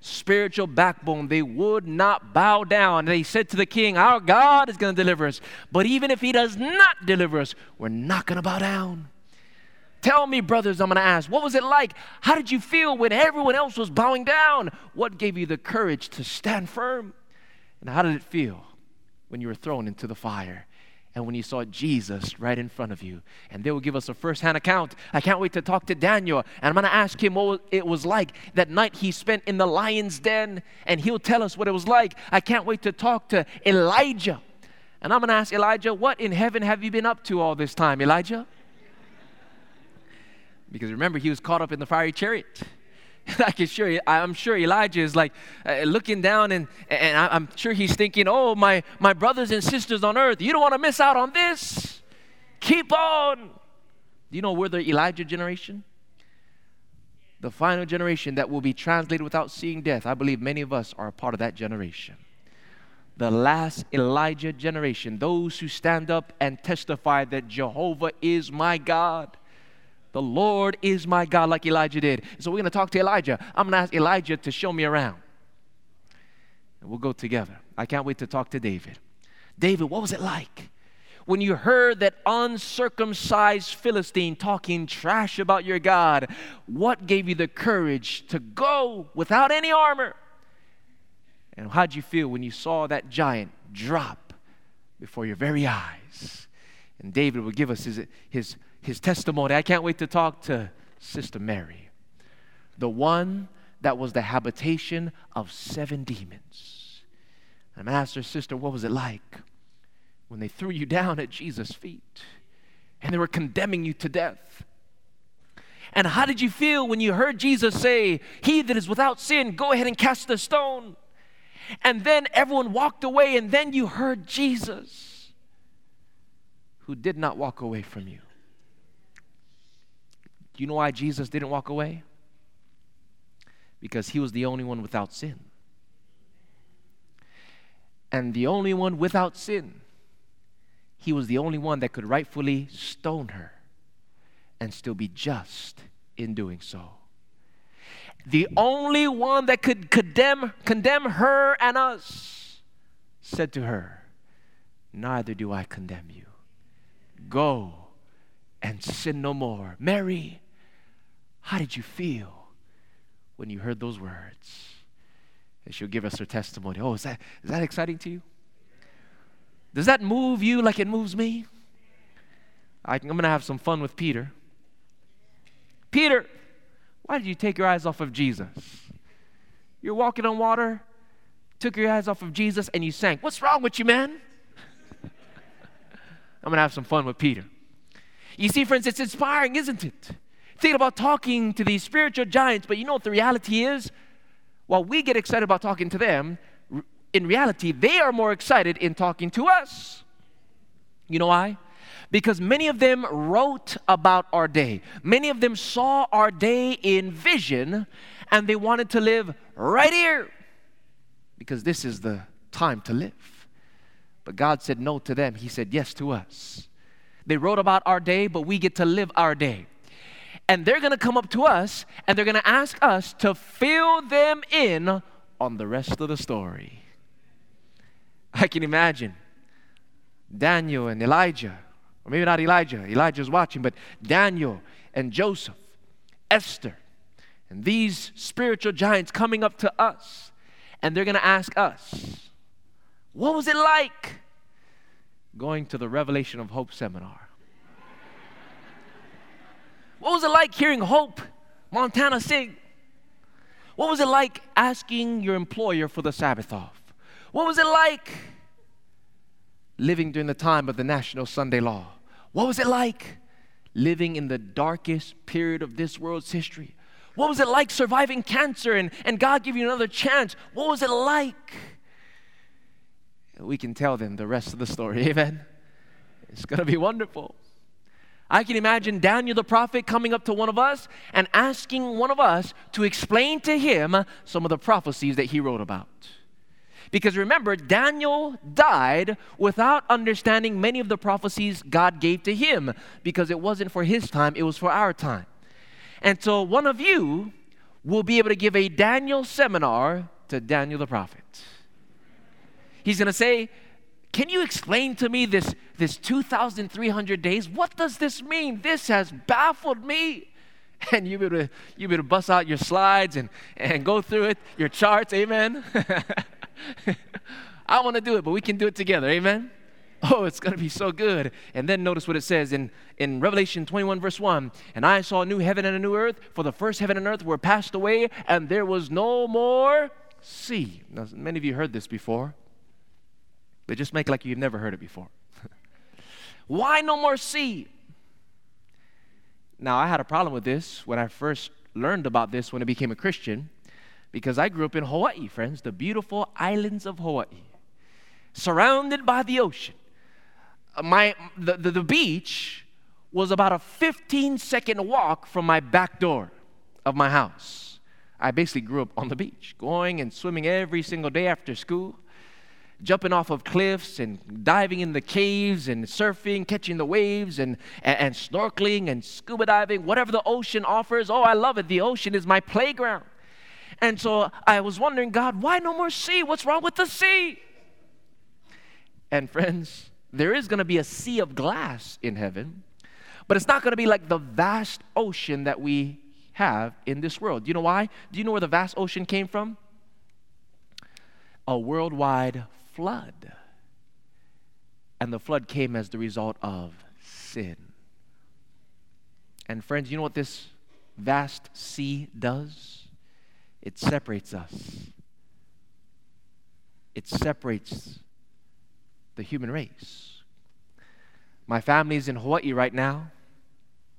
spiritual backbone. They would not bow down. They said to the king, Our God is going to deliver us. But even if he does not deliver us, we're not going to bow down. Tell me, brothers, I'm going to ask, what was it like? How did you feel when everyone else was bowing down? What gave you the courage to stand firm? And how did it feel when you were thrown into the fire? And when you saw Jesus right in front of you, and they will give us a first hand account. I can't wait to talk to Daniel, and I'm gonna ask him what it was like that night he spent in the lion's den, and he'll tell us what it was like. I can't wait to talk to Elijah, and I'm gonna ask Elijah, What in heaven have you been up to all this time, Elijah? Because remember, he was caught up in the fiery chariot. I can sure, I'm sure Elijah is like uh, looking down, and, and I'm sure he's thinking, Oh, my, my brothers and sisters on earth, you don't want to miss out on this. Keep on. Do you know we're the Elijah generation? The final generation that will be translated without seeing death. I believe many of us are a part of that generation. The last Elijah generation, those who stand up and testify that Jehovah is my God the Lord is my God, like Elijah did. So we're going to talk to Elijah. I'm going to ask Elijah to show me around. And we'll go together. I can't wait to talk to David. David, what was it like? When you heard that uncircumcised Philistine talking trash about your God, what gave you the courage to go without any armor? And how'd you feel when you saw that giant drop before your very eyes? And David will give us his, his his testimony. I can't wait to talk to Sister Mary, the one that was the habitation of seven demons. And I asked her, Sister, what was it like when they threw you down at Jesus' feet and they were condemning you to death? And how did you feel when you heard Jesus say, He that is without sin, go ahead and cast the stone? And then everyone walked away, and then you heard Jesus, who did not walk away from you. Do you know why Jesus didn't walk away? Because he was the only one without sin. And the only one without sin, he was the only one that could rightfully stone her and still be just in doing so. The only one that could condemn, condemn her and us said to her, Neither do I condemn you. Go and sin no more. Mary, how did you feel when you heard those words? And she'll give us her testimony. Oh, is that, is that exciting to you? Does that move you like it moves me? I, I'm going to have some fun with Peter. Peter, why did you take your eyes off of Jesus? You're walking on water, took your eyes off of Jesus, and you sank. What's wrong with you, man? I'm going to have some fun with Peter. You see, friends, it's inspiring, isn't it? Think about talking to these spiritual giants, but you know what the reality is? While we get excited about talking to them, in reality, they are more excited in talking to us. You know why? Because many of them wrote about our day. Many of them saw our day in vision and they wanted to live right here because this is the time to live. But God said no to them. He said yes to us. They wrote about our day, but we get to live our day. And they're going to come up to us and they're going to ask us to fill them in on the rest of the story. I can imagine Daniel and Elijah, or maybe not Elijah, Elijah's watching, but Daniel and Joseph, Esther, and these spiritual giants coming up to us, and they're going to ask us, What was it like going to the Revelation of Hope seminar? What was it like hearing Hope Montana sing? What was it like asking your employer for the Sabbath off? What was it like living during the time of the National Sunday Law? What was it like living in the darkest period of this world's history? What was it like surviving cancer and, and God giving you another chance? What was it like? We can tell them the rest of the story. Amen. It's going to be wonderful. I can imagine Daniel the prophet coming up to one of us and asking one of us to explain to him some of the prophecies that he wrote about. Because remember, Daniel died without understanding many of the prophecies God gave to him because it wasn't for his time, it was for our time. And so one of you will be able to give a Daniel seminar to Daniel the prophet. He's going to say, Can you explain to me this, this 2,300 days? What does this mean? This has baffled me. And you better, you better bust out your slides and, and go through it, your charts, amen. I want to do it, but we can do it together. Amen. Oh, it's going to be so good. And then notice what it says in, in Revelation 21, verse 1. And I saw a new heaven and a new earth, for the first heaven and earth were passed away, and there was no more sea. Now, many of you heard this before, but just make like you've never heard it before. Why no more sea? Now, I had a problem with this when I first learned about this when I became a Christian because I grew up in Hawaii, friends, the beautiful islands of Hawaii, surrounded by the ocean. Uh, my, the, the, the beach was about a 15 second walk from my back door of my house. I basically grew up on the beach, going and swimming every single day after school, jumping off of cliffs and diving in the caves and surfing, catching the waves and, and, and, snorkeling and scuba diving, whatever the ocean offers. Oh, I love it. The ocean is my playground. And so I was wondering, God, why no more sea? What's wrong with the sea? And friends, there is going to be a sea of glass in heaven, but it's not going to be like the vast ocean that we have in this world. Do you know why? Do you know where the vast ocean came from? A worldwide flood. And the flood came as the result of sin. And friends, you know what this vast sea does? it separates us. It separates the human race. My family's in Hawaii right now.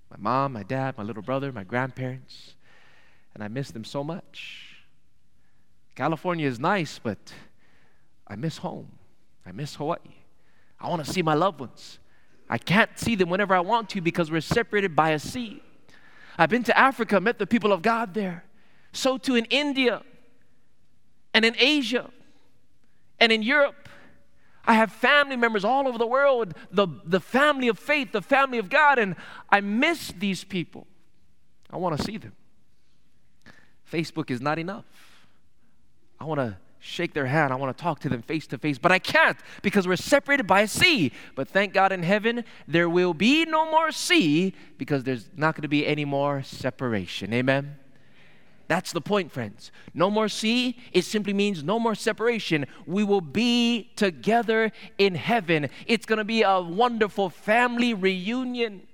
My mom, my dad, my little brother, my grandparents, and I miss them so much. California is nice, but I miss home. I miss Hawaii. I want to see my loved ones. I can't see them whenever I want to because we're separated by a sea. I've been to Africa, met the people of God there. So too in India and in Asia and in Europe. I have family members all over the world, the, the family of faith, the family of God, and I miss these people. I want to see them. Facebook is not enough. I want to shake their hand. I want to talk to them face to face, but I can't because we're separated by a sea. But thank God in heaven, there will be no more sea because there's not going to be any more separation. Amen. That's the point, friends. No more sea, it simply means no more separation. We will be together in heaven. It's going to be a wonderful family reunion.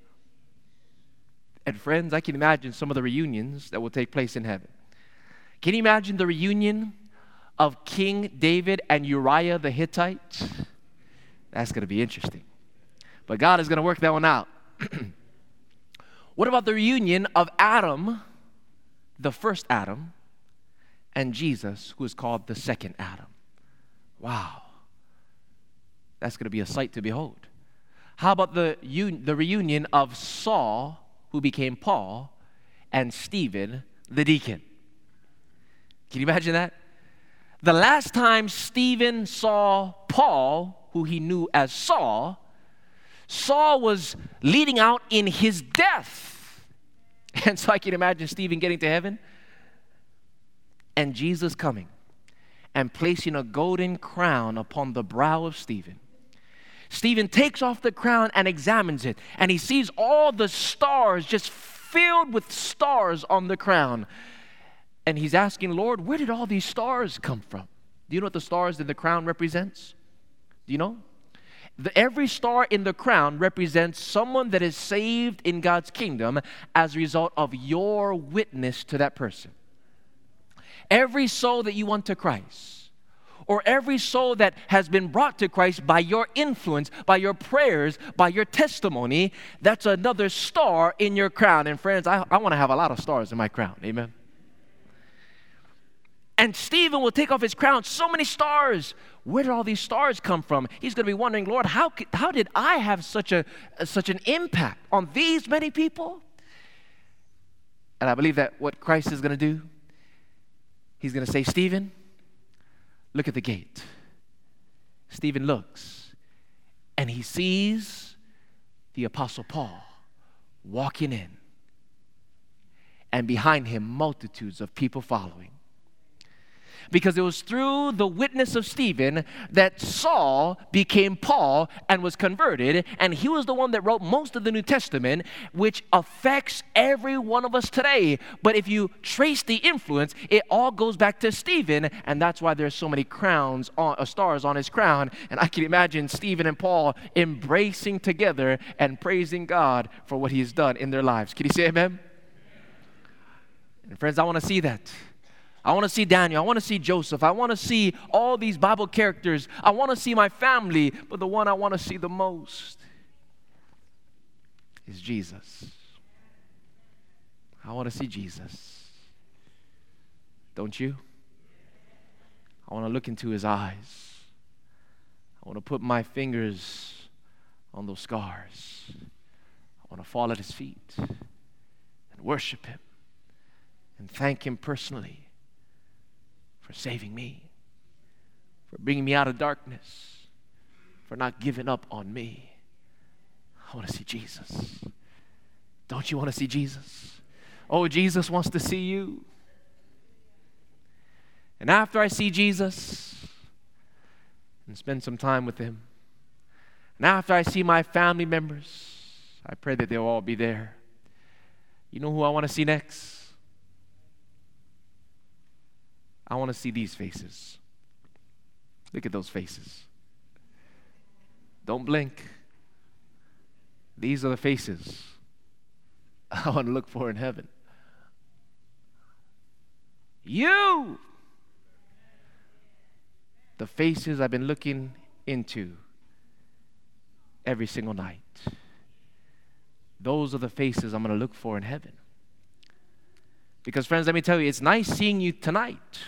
And, friends, I can imagine some of the reunions that will take place in heaven. Can you imagine the reunion of King David and Uriah the Hittite? That's going to be interesting. But God is going to work that one out. what about the reunion of Adam? the first Adam and Jesus, who is called the second Adam. Wow. That's going to be a sight to behold. How about the, un- the reunion of Saul, who became Paul, and Stephen, the deacon? Can you imagine that? The last time Stephen saw Paul, who he knew as Saul, Saul was leading out in his death. And so I can imagine Stephen getting to heaven and Jesus coming and placing a golden crown upon the brow of Stephen. Stephen takes off the crown and examines it, and he sees all the stars just filled with stars on the crown. And he's asking, Lord, where did all these stars come from? Do you know what the stars in the crown represents? Do you know? The, every star in the crown represents someone that is saved in God's kingdom as a result of your witness to that person. Every soul that you won to Christ, or every soul that has been brought to Christ by your influence, by your prayers, by your testimony, that's another star in your crown. And friends, I, I want to have a lot of stars in my crown. Amen. And Stephen will take off his crown, so many stars. Where did all these stars come from? He's going to be wondering, Lord, how, how did I have such, a, such an impact on these many people? And I believe that what Christ is going to do, he's going to say, Stephen, look at the gate. Stephen looks and he sees the Apostle Paul walking in, and behind him, multitudes of people following because it was through the witness of Stephen that Saul became Paul and was converted, and he was the one that wrote most of the New Testament, which affects every one of us today. But if you trace the influence, it all goes back to Stephen, and that's why there's so many crowns, on, uh, stars on his crown. And I can imagine Stephen and Paul embracing together and praising God for what He's done in their lives. Can you say amen? And friends, I want to see that. I want to see Daniel. I want to see Joseph. I want to see all these Bible characters. I want to see my family. But the one I want to see the most is Jesus. I want to see Jesus. Don't you? I want to look into his eyes. I want to put my fingers on those scars. I want to fall at his feet and worship him and thank him personally for saving me, for bringing me out of darkness, for not giving up on me. I want to see Jesus. Don't you want to see Jesus? Oh, Jesus wants to see you. And after I see Jesus and spend some time with him, and after I see my family members, I pray that they'll all be there. You know who I want to see next? I want to see these faces. Look at those faces. Don't blink. These are the faces I want to look for in heaven. You! The faces I've been looking into every single night. Those are the faces I'm going to look for in heaven. Because, friends, let me tell you, it's nice seeing you tonight.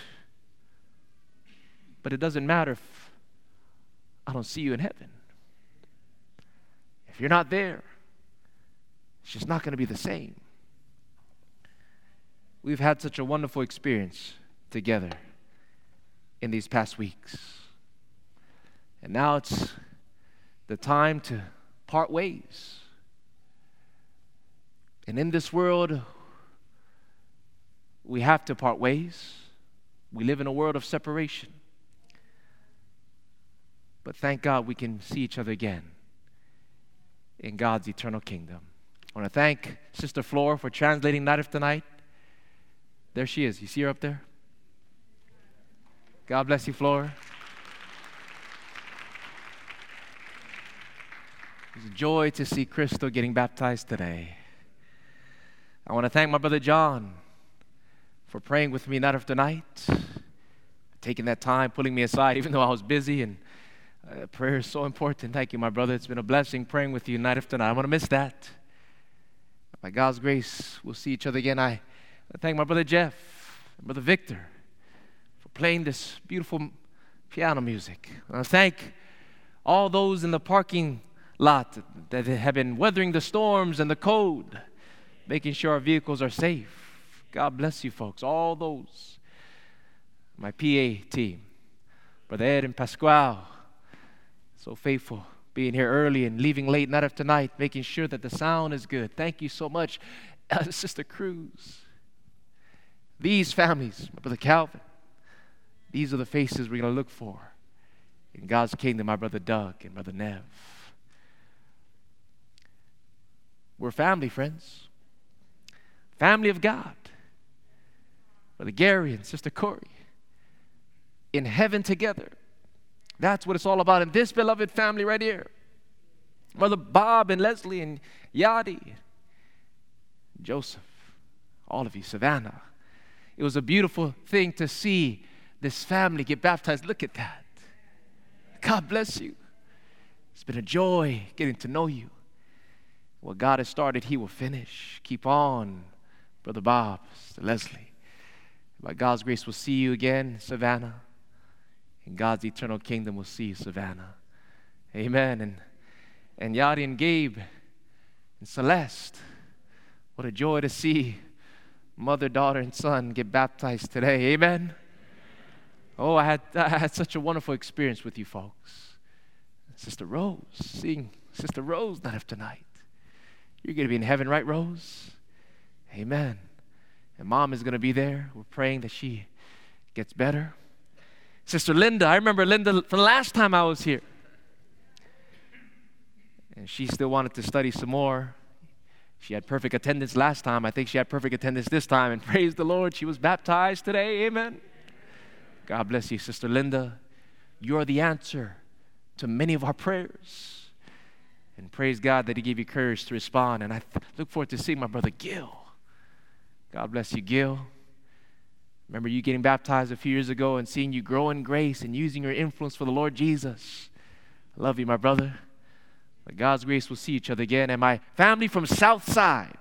But it doesn't matter if I don't see you in heaven. If you're not there, it's just not going to be the same. We've had such a wonderful experience together in these past weeks. And now it's the time to part ways. And in this world, we have to part ways. We live in a world of separation. But thank God we can see each other again in God's eternal kingdom. I want to thank Sister Flora for translating Night After Night. There she is. You see her up there? God bless you, Flora. It's a joy to see Crystal getting baptized today. I want to thank my brother John for praying with me night after night, taking that time, pulling me aside, even though I was busy. And uh, prayer is so important. Thank you, my brother. It's been a blessing praying with you night after night. I want to miss that. By God's grace, we'll see each other again. I, thank my brother Jeff, brother Victor, for playing this beautiful piano music. I thank all those in the parking lot that have been weathering the storms and the cold making sure our vehicles are safe. God bless you, folks. All those. My PA team, Brother Ed and Pasquale, so faithful, being here early and leaving late night after night, making sure that the sound is good. Thank you so much, uh, Sister Cruz. These families, my brother Calvin, these are the faces we're going to look for in God's kingdom, my brother Doug and brother Nev. We're family, friends family of God, Brother Gary and Sister Corey, in heaven together. That's what it's all about in this beloved family right here. Brother Bob and Leslie and Yadi, Joseph, all of you, Savannah. It was a beautiful thing to see this family get baptized. Look at that. God bless you. It's been a joy getting to know you. What God has started, He will finish. Keep on Brother Bob, Sister Leslie. By God's grace, we'll see you again, Savannah. In God's eternal kingdom, we'll see you, Savannah. Amen. And, and Yadi and Gabe and Celeste, what a joy to see mother, daughter, and son get baptized today. Amen. Oh, I had, I had such a wonderful experience with you folks. Sister Rose, seeing Sister Rose night after night. You're going to be in heaven, right, Rose? Amen. And mom is going to be there. We're praying that she gets better. Sister Linda, I remember Linda from the last time I was here. And she still wanted to study some more. She had perfect attendance last time. I think she had perfect attendance this time. And praise the Lord, she was baptized today. Amen. God bless you, Sister Linda. You're the answer to many of our prayers. And praise God that He gave you courage to respond. And I th- look forward to seeing my brother Gil. God bless you, Gil. Remember you getting baptized a few years ago and seeing you grow in grace and using your influence for the Lord Jesus. I love you, my brother. By God's grace, we'll see each other again. And my family from South Side.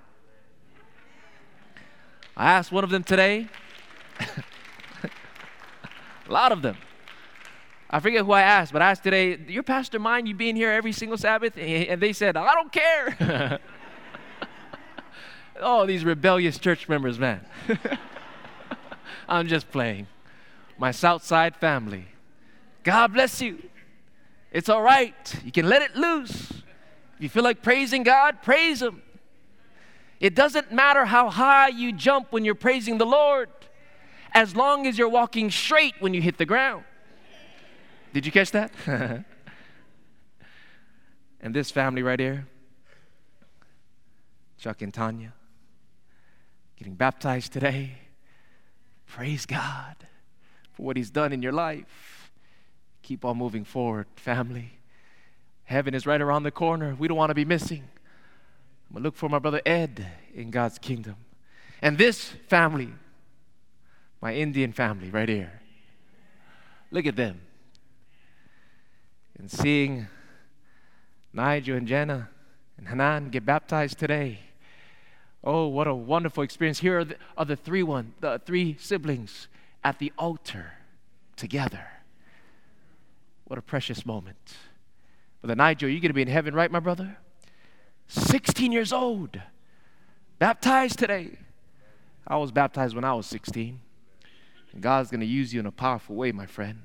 I asked one of them today. a lot of them. I forget who I asked, but I asked today, your pastor mind you being here every single Sabbath? And they said, I don't care. Oh, these rebellious church members, man. I'm just playing. My Southside family. God bless you. It's all right. You can let it loose. If you feel like praising God, praise Him. It doesn't matter how high you jump when you're praising the Lord, as long as you're walking straight when you hit the ground. Did you catch that? and this family right here, Chuck and Tanya getting baptized today. Praise God for what He's done in your life. Keep on moving forward, family. Heaven is right around the corner. We don't want to be missing. I'm going to look for my brother Ed in God's kingdom. And this family, my Indian family right here. Look at them. And seeing Nigel and Jenna and Hanan get baptized today. Oh, what a wonderful experience. Here are the, are the three one, the three siblings at the altar together. What a precious moment. Brother Nigel, you're going to be in heaven, right, my brother? 16 years old, baptized today. I was baptized when I was 16. And God's going to use you in a powerful way, my friend.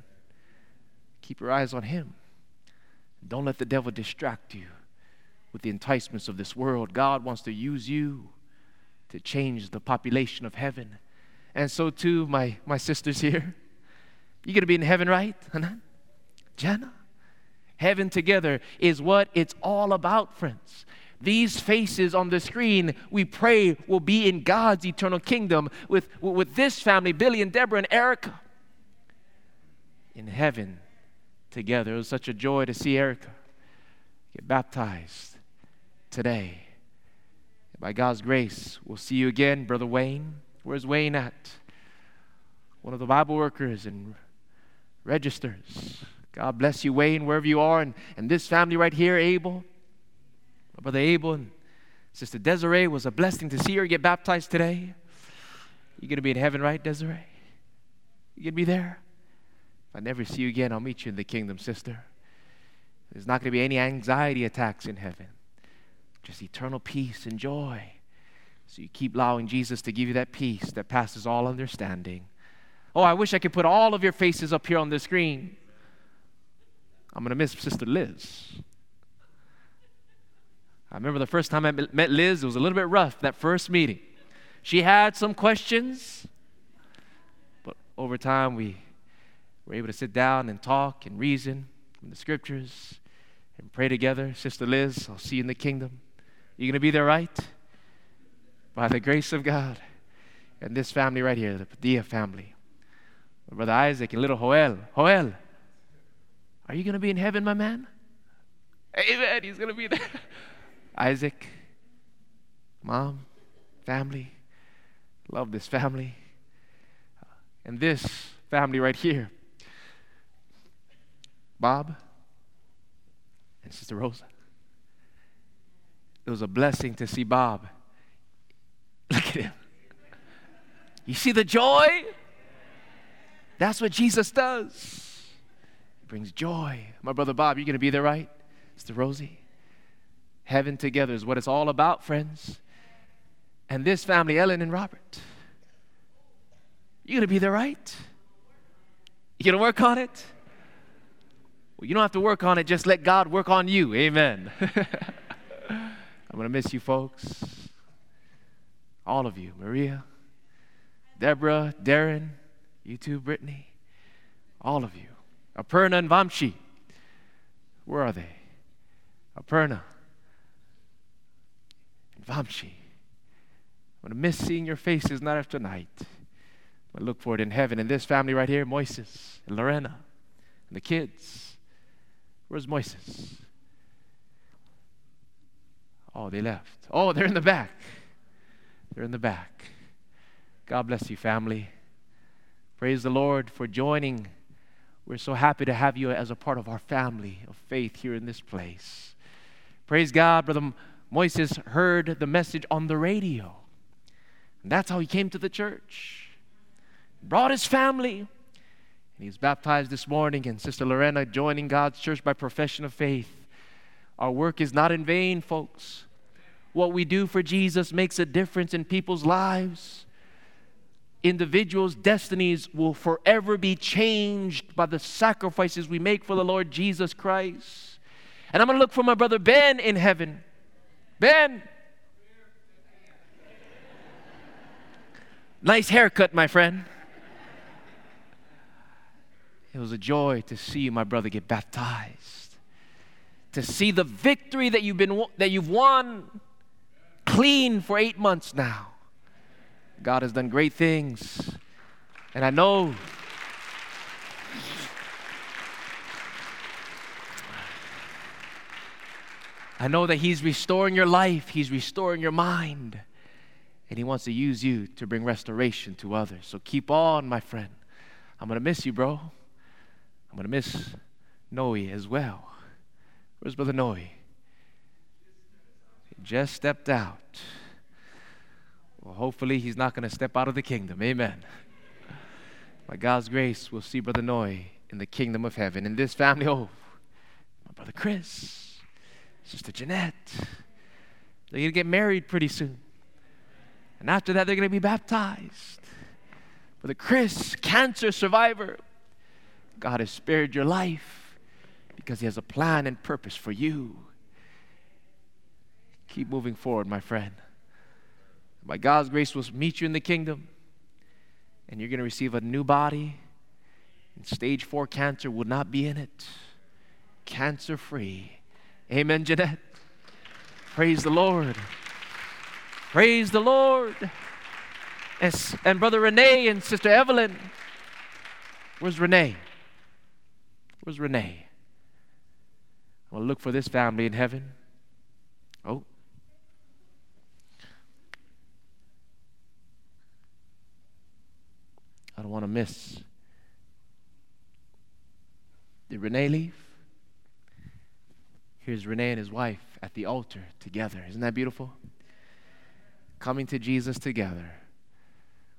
Keep your eyes on Him. Don't let the devil distract you with the enticements of this world. God wants to use you to change the population of heaven. And so, too, my, my sisters here, you're going to be in heaven, right? Hanan? Jana? Heaven together is what it's all about, friends. These faces on the screen, we pray, will be in God's eternal kingdom with, with this family, Billy and Deborah and Erica, in heaven together. It was such a joy to see Erica get baptized today. By God's grace, we'll see you again, Brother Wayne. Where's Wayne at? One of the Bible workers and registers. God bless you, Wayne, wherever you are. And, and this family right here, Abel, My Brother Abel and Sister Desiree, was a blessing to see her get baptized today. You're going to be in heaven, right, Desiree? You going to be there? If I never see you again, I'll meet you in the kingdom, sister. There's not going to be any anxiety attacks in heaven, just eternal peace and joy. So you keep allowing Jesus to give you that peace that passes all understanding. Oh, I wish I could put all of your faces up here on the screen. I'm going to miss Sister Liz. I remember the first time I met Liz, it was a little bit rough, that first meeting. She had some questions, but over time we were able to sit down and talk and reason from the scriptures and pray together. Sister Liz, I'll see you in the kingdom. You going to be there, right? By the grace of God. And this family right here, the Padilla family. Brother Isaac and little Joel. Joel, are you going to be in heaven, my man? Amen. He's going to be there. Isaac, mom, family. Love this family. And this family right here Bob and Sister Rosa. It was a blessing to see Bob. Look at him. You see the joy? That's what Jesus does. He brings joy. My brother Bob, you're going to be there, right? Sister Rosie. Heaven together is what it's all about, friends. And this family, Ellen and Robert, you're going to be there, right? You're going to work on it? Well, you don't have to work on it, just let God work on you. Amen. I'm going to miss you, folks. All of you. Maria, Deborah, Darren, you too, Brittany. All of you. Aparna and Vamshi. Where are they? Aparna. Vamshi. I'm going to miss seeing your faces night after night. I look for it in heaven. And this family right here, Moises and Lorena and the kids. Where's Moises? Oh, they left. Oh, they're in the back. They're in the back. God bless you, family. Praise the Lord for joining. We're so happy to have you as a part of our family of faith here in this place. Praise God, Brother Moises heard the message on the radio. And that's how he came to the church. Brought his family. And he was baptized this morning, and Sister Lorena joining God's church by profession of faith. Our work is not in vain, folks. What we do for Jesus makes a difference in people's lives. Individuals' destinies will forever be changed by the sacrifices we make for the Lord Jesus Christ. And I'm going to look for my brother Ben in heaven. Ben. Nice haircut, my friend. It was a joy to see you, my brother get baptized. To see the victory that you've been that you've won clean for 8 months now. God has done great things. And I know I know that He's restoring your life, He's restoring your mind, and He wants to use you to bring restoration to others. So keep on, my friend. I'm going to miss you, bro. I'm going to miss Noe as well. Where's Brother Noe? Just stepped out. Well, hopefully, he's not going to step out of the kingdom. Amen. By God's grace, we'll see Brother Noe in the kingdom of heaven. In this family, oh, my brother Chris. Sister Jeanette. They're going to get married pretty soon. And after that, they're going to be baptized. Brother Chris, cancer survivor, God has spared your life because He has a plan and purpose for you. Keep moving forward, my friend. By God's grace, we'll meet you in the kingdom, and you're going to receive a new body. And stage four cancer will not be in it. Cancer free Amen, Jeanette. Praise the Lord. Praise the Lord. And, and Brother Renee and Sister Evelyn. Where's Renee? Where's Renee? To look for this family in heaven. Oh. I don't want to miss. Did Renee leave? Here's Renee and his wife at the altar together. Isn't that beautiful? Coming to Jesus together.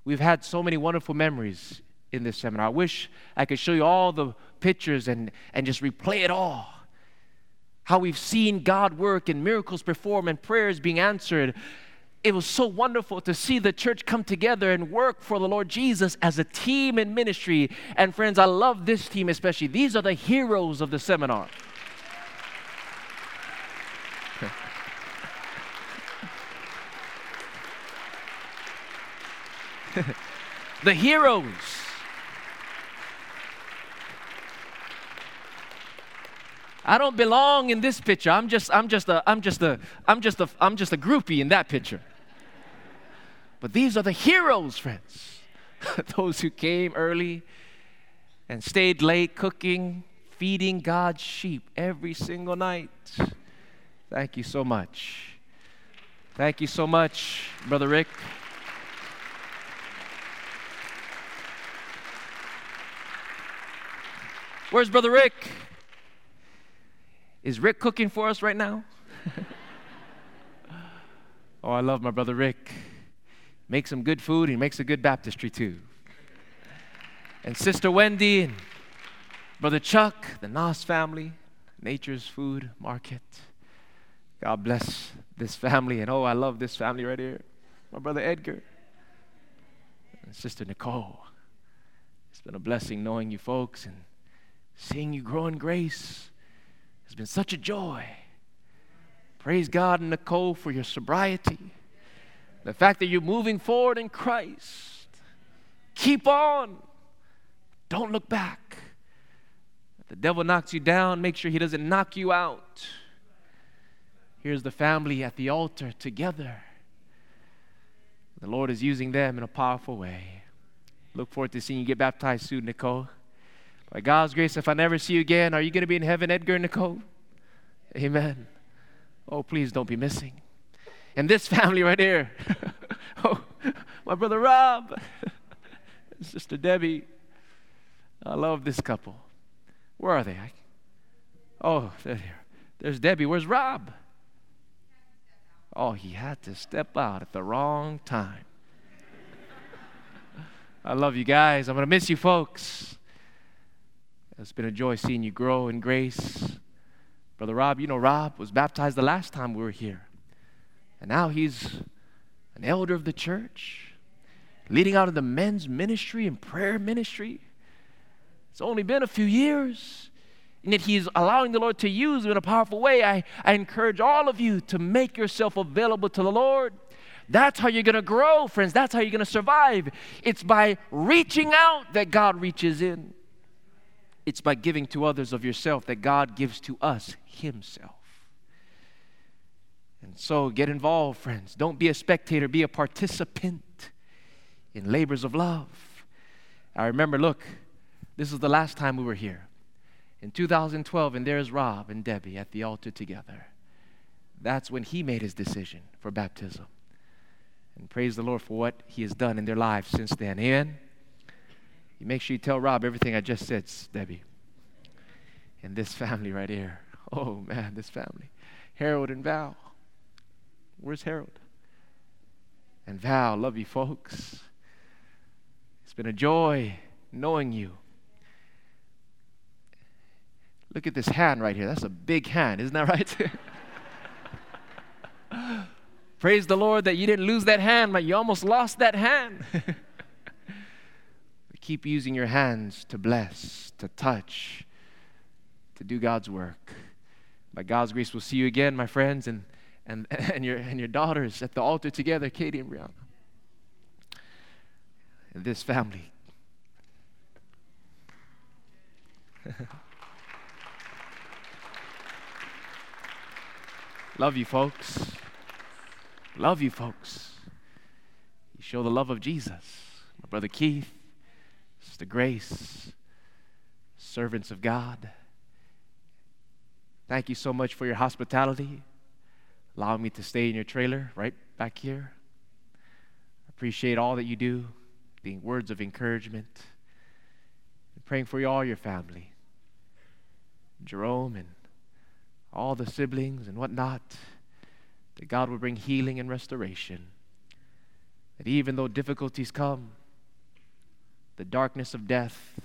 We've had so many wonderful memories in this seminar. I wish I could show you all the pictures and, and just replay it all. How we've seen God work and miracles perform and prayers being answered. It was so wonderful to see the church come together and work for the Lord Jesus as a team in ministry. And friends, I love this team especially. These are the heroes of the seminar. the heroes. I don't belong in this picture. I'm just, I'm just a, I'm just a, I'm just a, I'm just a groupie in that picture. But these are the heroes, friends. Those who came early and stayed late cooking, feeding God's sheep every single night. Thank you so much. Thank you so much, Brother Rick. Where's Brother Rick? Is Rick cooking for us right now? oh, I love my brother Rick. Makes some good food. He makes a good baptistry too. And Sister Wendy and Brother Chuck, the Nos family, Nature's Food Market. God bless this family. And oh, I love this family right here. My brother Edgar and Sister Nicole. It's been a blessing knowing you folks and Seeing you grow in grace It's been such a joy. Praise God, and Nicole, for your sobriety. The fact that you're moving forward in Christ. Keep on. Don't look back. If the devil knocks you down, make sure he doesn't knock you out. Here's the family at the altar together. The Lord is using them in a powerful way. Look forward to seeing you get baptized soon, Nicole. By God's grace, if I never see you again, are you going to be in heaven, Edgar and Nicole? Amen. Oh, please don't be missing. And this family right here. oh, my brother Rob, Sister Debbie. I love this couple. Where are they? I, oh, they're here. there's Debbie. Where's Rob? Oh, he had to step out at the wrong time. I love you guys. I'm going to miss you folks. It's been a joy seeing you grow in grace. Brother Rob, you know, Rob was baptized the last time we were here. And now he's an elder of the church, leading out of the men's ministry and prayer ministry. It's only been a few years, and yet he's allowing the Lord to use him in a powerful way. I, I encourage all of you to make yourself available to the Lord. That's how you're going to grow, friends. That's how you're going to survive. It's by reaching out that God reaches in. It's by giving to others of yourself that God gives to us Himself. And so get involved, friends. Don't be a spectator, be a participant in labors of love. I remember, look, this is the last time we were here. In 2012, and there's Rob and Debbie at the altar together. That's when he made his decision for baptism. And praise the Lord for what he has done in their lives since then. Amen. You make sure you tell Rob everything I just said, Debbie. And this family right here. Oh man, this family. Harold and Val. Where's Harold? And Val, love you folks. It's been a joy knowing you. Look at this hand right here. That's a big hand, isn't that right? Praise the Lord that you didn't lose that hand, but you almost lost that hand. keep using your hands to bless, to touch, to do God's work. By God's grace, we'll see you again, my friends, and, and, and, your, and your daughters at the altar together, Katie and Brianna. And this family. Love you, folks. Love you, folks. You show the love of Jesus. My brother Keith, Sister Grace, servants of God. Thank you so much for your hospitality, allowing me to stay in your trailer right back here. I appreciate all that you do, being words of encouragement, and praying for you, all your family, Jerome and all the siblings and whatnot, that God will bring healing and restoration. That even though difficulties come, the darkness of death,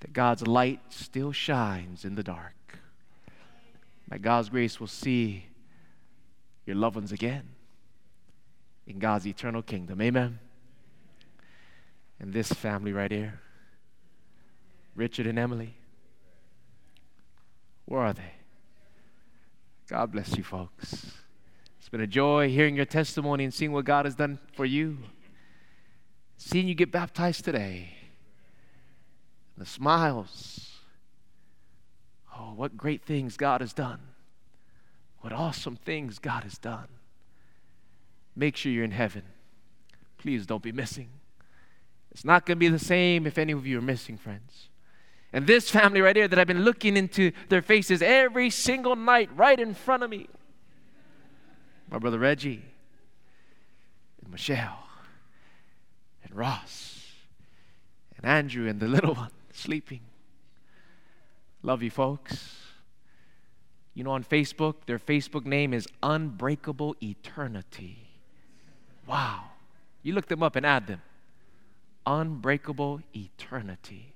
that God's light still shines in the dark. By God's grace, we'll see your loved ones again in God's eternal kingdom. Amen. And this family right here, Richard and Emily, where are they? God bless you, folks. It's been a joy hearing your testimony and seeing what God has done for you. Seeing you get baptized today. The smiles. Oh, what great things God has done. What awesome things God has done. Make sure you're in heaven. Please don't be missing. It's not going to be the same if any of you are missing, friends. And this family right here that I've been looking into their faces every single night right in front of me. My brother Reggie and Michelle and Ross and Andrew and the little one sleeping. Love you, folks. You know, on Facebook, their Facebook name is Unbreakable Eternity. Wow. You look them up and add them. Unbreakable Eternity.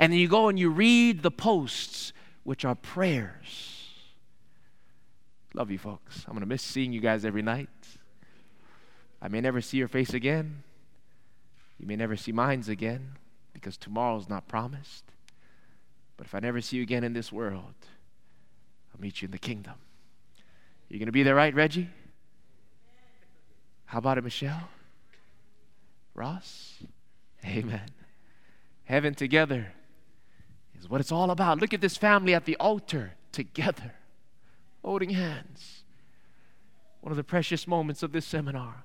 And then you go and you read the posts, which are prayers. Love you, folks. I'm going to miss seeing you guys every night. I may never see your face again. You may never see mine's again because tomorrow's not promised. But if I never see you again in this world, I'll meet you in the kingdom. You going to be there, right, Reggie? How about it, Michelle? Ross? Amen. Heaven together is what it's all about. Look at this family at the altar together, holding hands. One of the precious moments of this seminar,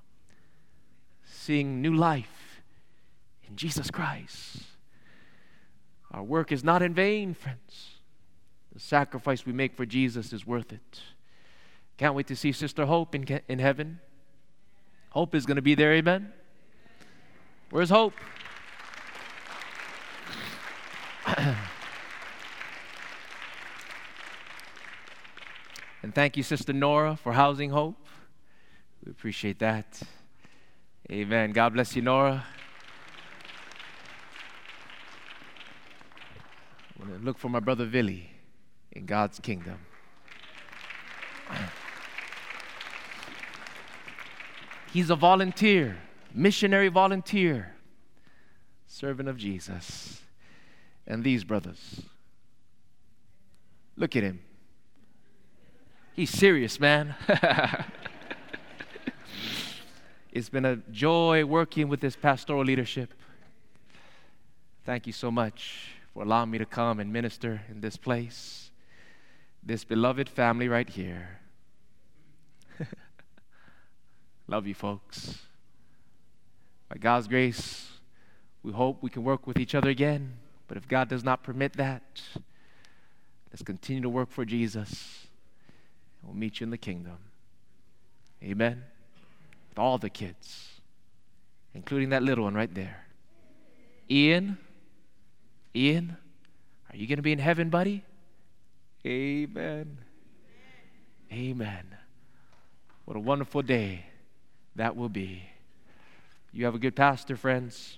seeing new life in Jesus Christ. Our work is not in vain, friends. The sacrifice we make for Jesus is worth it. Can't wait to see Sister Hope in, in heaven. Hope is going to be there, amen? Where's Hope? and thank you, Sister Nora, for housing Hope. We appreciate that. Amen. God bless you, Nora. I'm going to look for my brother Billy in God's kingdom. He's a volunteer, missionary volunteer, servant of Jesus. And these brothers, look at him. He's serious, man. it's been a joy working with this pastoral leadership. Thank you so much for allowing me to come and minister in this place, this beloved family right here. Love you, folks. By God's grace, we hope we can work with each other again. But if God does not permit that, let's continue to work for Jesus. We'll meet you in the kingdom. Amen. With all the kids, including that little one right there. Ian, Ian, are you going to be in heaven, buddy? Amen. Amen. What a wonderful day that will be. You have a good pastor, friends.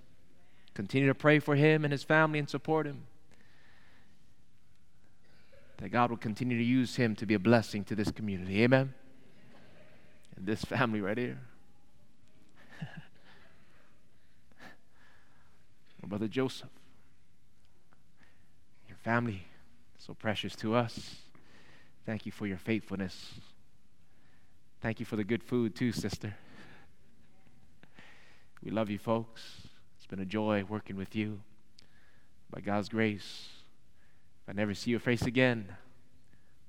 Continue to pray for him and his family and support him. That God will continue to use him to be a blessing to this community. Amen. And this family right here. Brother Joseph. Your family, so precious to us. Thank you for your faithfulness. Thank you for the good food, too, sister. We love you, folks. It's been a joy working with you. By God's grace, if I never see your face again,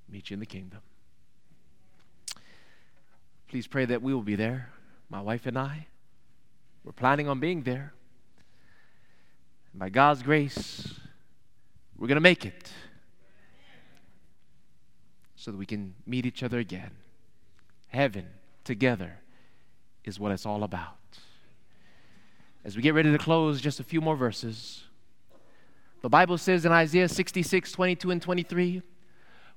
meet you in the kingdom. please pray that we will be there, my wife and I. We're planning on being there. And by God's grace, we're going to make it so that we can meet each other again. Heaven together is what it's all about. As we get ready to close, just a few more verses. The Bible says in Isaiah 66 22 and 23,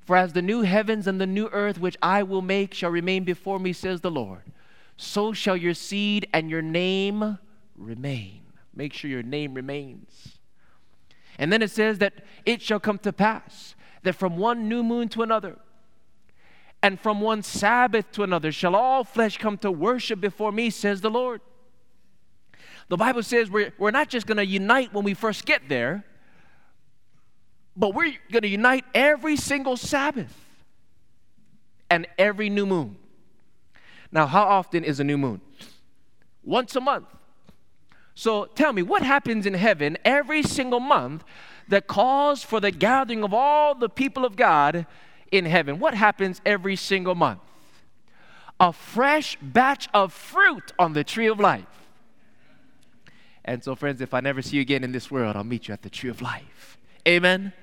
For as the new heavens and the new earth which I will make shall remain before me, says the Lord, so shall your seed and your name remain. Make sure your name remains. And then it says that it shall come to pass that from one new moon to another, and from one Sabbath to another, shall all flesh come to worship before me, says the Lord. The Bible says we're, we're not just going to unite when we first get there, but we're going to unite every single Sabbath and every new moon. Now, how often is a new moon? Once a month. So tell me, what happens in heaven every single month that calls for the gathering of all the people of God in heaven? What happens every single month? A fresh batch of fruit on the tree of life. And so, friends, if I never see you again in this world, I'll meet you at the tree of life. Amen.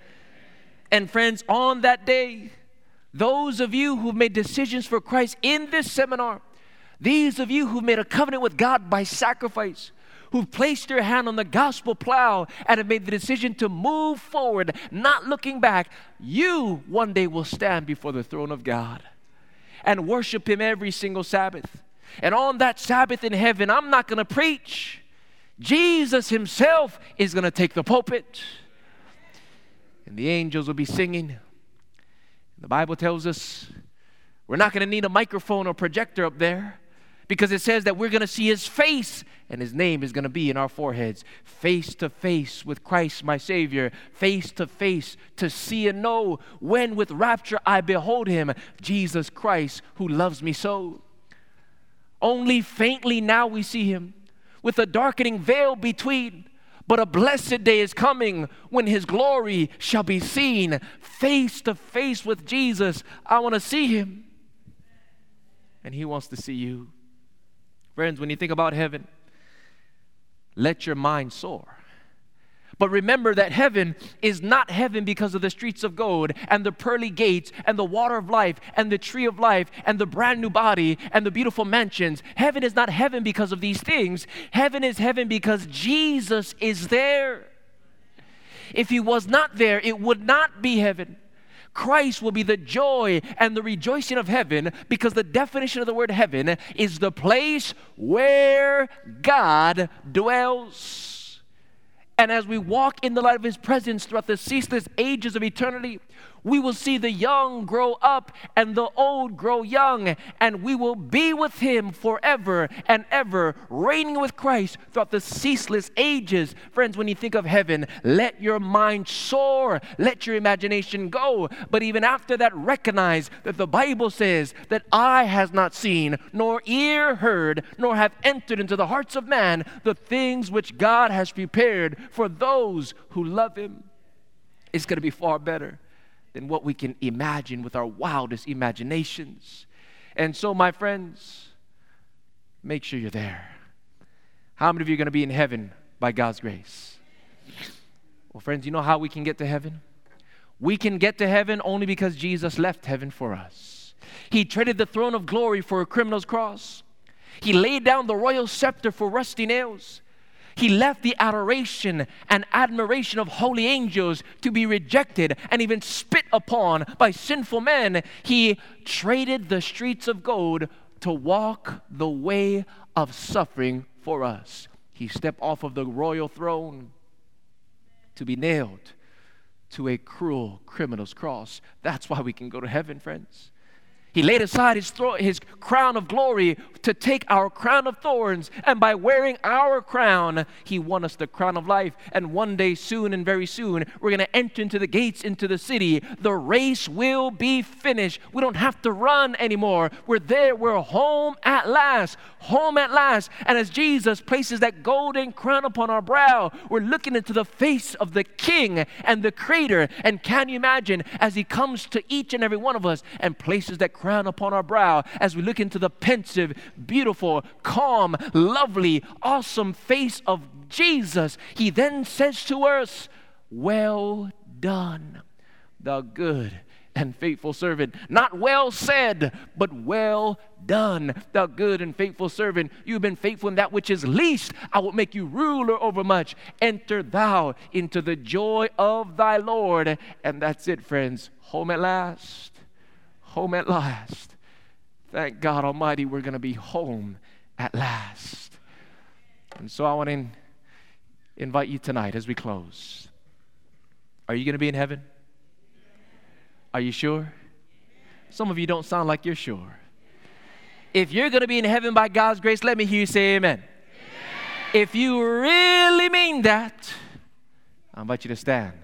And, friends, on that day, those of you who've made decisions for Christ in this seminar, these of you who've made a covenant with God by sacrifice, who've placed your hand on the gospel plow and have made the decision to move forward, not looking back, you one day will stand before the throne of God and worship Him every single Sabbath. And on that Sabbath in heaven, I'm not going to preach. Jesus Himself is going to take the pulpit, and the angels will be singing. The Bible tells us we're not going to need a microphone or projector up there because it says that we're going to see his face and his name is going to be in our foreheads face to face with Christ my savior face to face to see and know when with rapture I behold him Jesus Christ who loves me so only faintly now we see him with a darkening veil between but a blessed day is coming when his glory shall be seen face to face with Jesus. I want to see him. And he wants to see you. Friends, when you think about heaven, let your mind soar. But remember that heaven is not heaven because of the streets of gold and the pearly gates and the water of life and the tree of life and the brand new body and the beautiful mansions. Heaven is not heaven because of these things. Heaven is heaven because Jesus is there. If he was not there, it would not be heaven. Christ will be the joy and the rejoicing of heaven because the definition of the word heaven is the place where God dwells. And as we walk in the light of His presence throughout the ceaseless ages of eternity, we will see the young grow up and the old grow young, and we will be with him forever and ever, reigning with Christ throughout the ceaseless ages. Friends, when you think of heaven, let your mind soar, let your imagination go. But even after that, recognize that the Bible says that eye has not seen, nor ear heard, nor have entered into the hearts of man the things which God has prepared for those who love him. It's going to be far better than what we can imagine with our wildest imaginations. And so, my friends, make sure you're there. How many of you are going to be in heaven by God's grace? Well, friends, you know how we can get to heaven? We can get to heaven only because Jesus left heaven for us. He traded the throne of glory for a criminal's cross. He laid down the royal scepter for rusty nails. He left the adoration and admiration of holy angels to be rejected and even spit upon by sinful men. He traded the streets of gold to walk the way of suffering for us. He stepped off of the royal throne to be nailed to a cruel criminal's cross. That's why we can go to heaven, friends. He laid aside his, thro- his crown of glory to take our crown of thorns, and by wearing our crown, he won us the crown of life. And one day, soon and very soon, we're going to enter into the gates into the city. The race will be finished. We don't have to run anymore. We're there. We're home at last. Home at last. And as Jesus places that golden crown upon our brow, we're looking into the face of the King and the Creator. And can you imagine as he comes to each and every one of us and places that crown crown upon our brow as we look into the pensive, beautiful, calm, lovely, awesome face of Jesus. He then says to us, Well done, thou good and faithful servant. Not well said, but well done, thou good and faithful servant. You've been faithful in that which is least. I will make you ruler over much. Enter thou into the joy of thy Lord. And that's it, friends. Home at last. Home at last. Thank God Almighty, we're going to be home at last. And so I want to invite you tonight as we close. Are you going to be in heaven? Are you sure? Some of you don't sound like you're sure. If you're going to be in heaven by God's grace, let me hear you say amen. amen. If you really mean that, I invite you to stand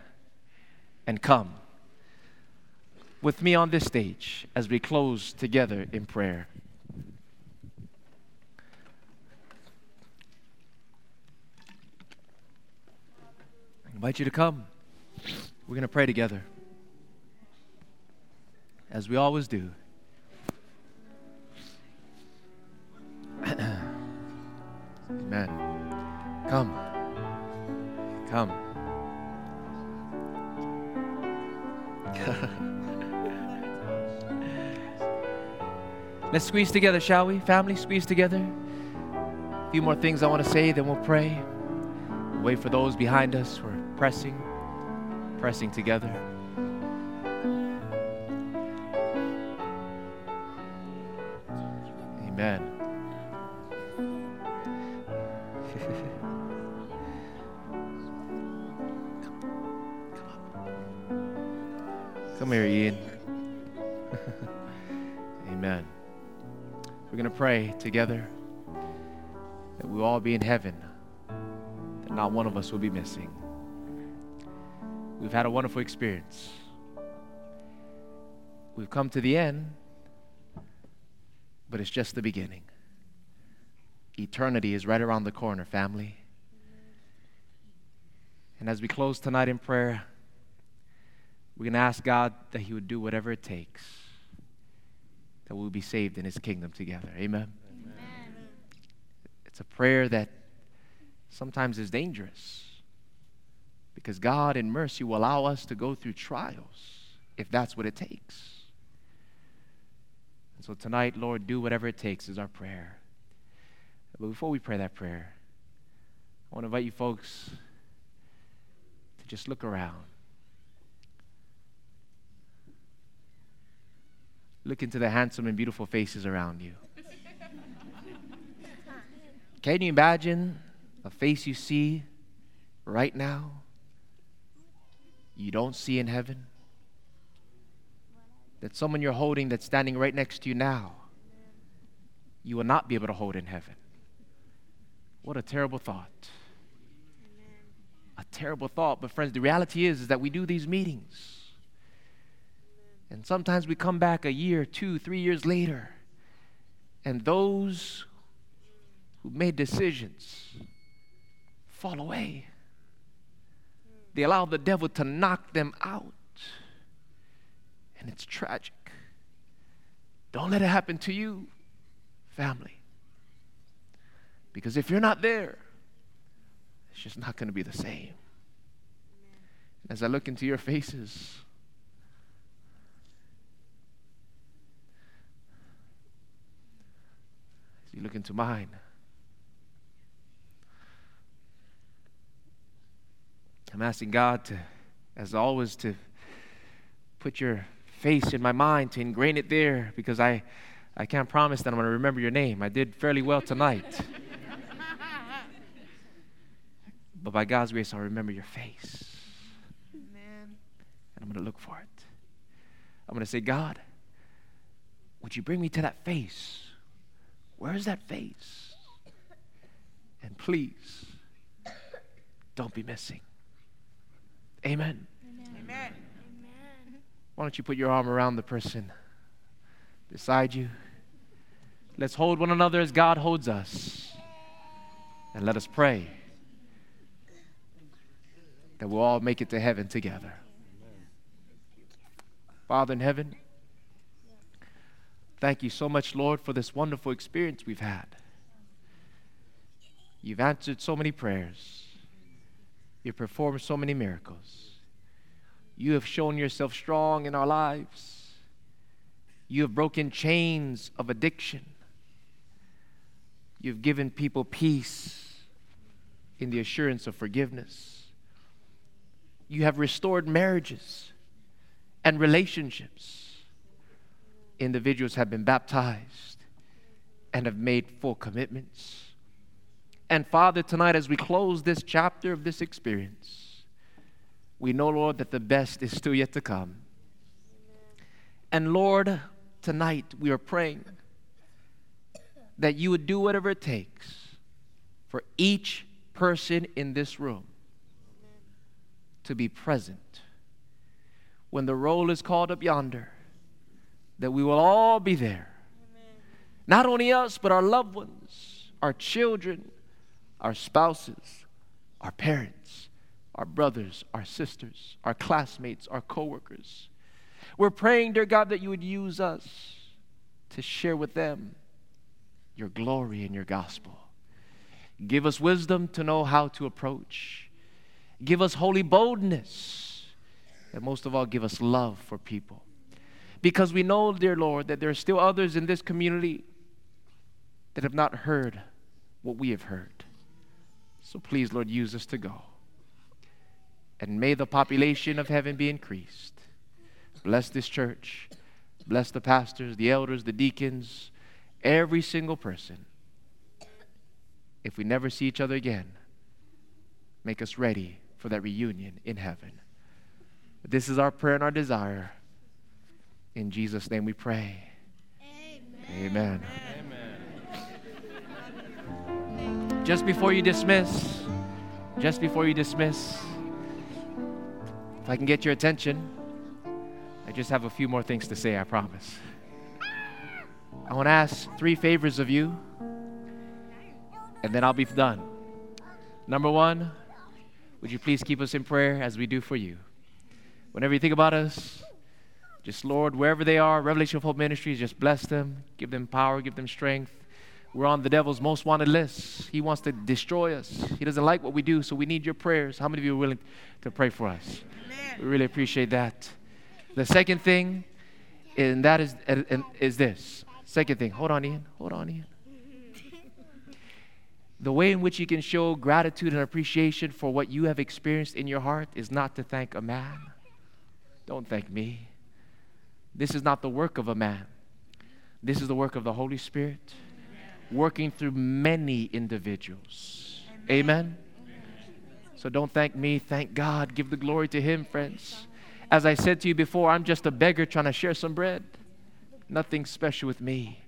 and come with me on this stage as we close together in prayer. I invite you to come. We're going to pray together as we always do. Amen. Come. Come. Let's squeeze together, shall we? Family, squeeze together. A few more things I want to say, then we'll pray. Wait for those behind us. We're pressing, pressing together. Together that we'll all be in heaven, that not one of us will be missing. We've had a wonderful experience. We've come to the end but it's just the beginning. Eternity is right around the corner, family. And as we close tonight in prayer, we're going to ask God that He would do whatever it takes that we'll be saved in His kingdom together. Amen. A prayer that sometimes is dangerous because God, in mercy, will allow us to go through trials if that's what it takes. And so tonight, Lord, do whatever it takes is our prayer. But before we pray that prayer, I want to invite you folks to just look around. Look into the handsome and beautiful faces around you. Can you imagine a face you see right now you don't see in heaven? that someone you're holding that's standing right next to you now, you will not be able to hold in heaven. What a terrible thought. A terrible thought. But, friends, the reality is, is that we do these meetings. And sometimes we come back a year, two, three years later, and those who made decisions fall away. They allow the devil to knock them out and it's tragic. Don't let it happen to you, family. Because if you're not there, it's just not going to be the same. As I look into your faces, as you look into mine, I'm asking God to, as always, to put your face in my mind to ingrain it there because I, I can't promise that I'm going to remember your name. I did fairly well tonight. but by God's grace, I'll remember your face. Amen. And I'm going to look for it. I'm going to say, God, would you bring me to that face? Where is that face? And please, don't be missing. Amen. Amen. Amen. Why don't you put your arm around the person beside you? Let's hold one another as God holds us. And let us pray that we'll all make it to heaven together. Father in heaven, Thank you so much, Lord, for this wonderful experience we've had. You've answered so many prayers. You've performed so many miracles. You have shown yourself strong in our lives. You have broken chains of addiction. You've given people peace in the assurance of forgiveness. You have restored marriages and relationships. Individuals have been baptized and have made full commitments. And Father, tonight, as we close this chapter of this experience, we know, Lord, that the best is still yet to come. And Lord, tonight we are praying that you would do whatever it takes for each person in this room to be present when the roll is called up yonder, that we will all be there. Not only us, but our loved ones, our children, our spouses, our parents, our brothers, our sisters, our classmates, our coworkers. We're praying, dear God, that you would use us to share with them your glory and your gospel. Give us wisdom to know how to approach. Give us holy boldness. And most of all, give us love for people. Because we know, dear Lord, that there are still others in this community that have not heard what we have heard. So please, Lord, use us to go. And may the population of heaven be increased. Bless this church. Bless the pastors, the elders, the deacons, every single person. If we never see each other again, make us ready for that reunion in heaven. This is our prayer and our desire. In Jesus' name we pray. Amen. Amen. Amen. Just before you dismiss, just before you dismiss, if I can get your attention, I just have a few more things to say, I promise. I want to ask three favors of you, and then I'll be done. Number one, would you please keep us in prayer as we do for you? Whenever you think about us, just Lord, wherever they are, Revelation of Hope Ministries, just bless them, give them power, give them strength. We're on the devil's most wanted list. He wants to destroy us. He doesn't like what we do, so we need your prayers. How many of you are willing to pray for us? Amen. We really appreciate that. The second thing, and that is, is this Second thing, hold on, Ian. Hold on, Ian. The way in which you can show gratitude and appreciation for what you have experienced in your heart is not to thank a man. Don't thank me. This is not the work of a man. This is the work of the Holy Spirit working through many individuals. Amen. So don't thank me, thank God. Give the glory to Him, friends. As I said to you before, I'm just a beggar trying to share some bread nothing special with me.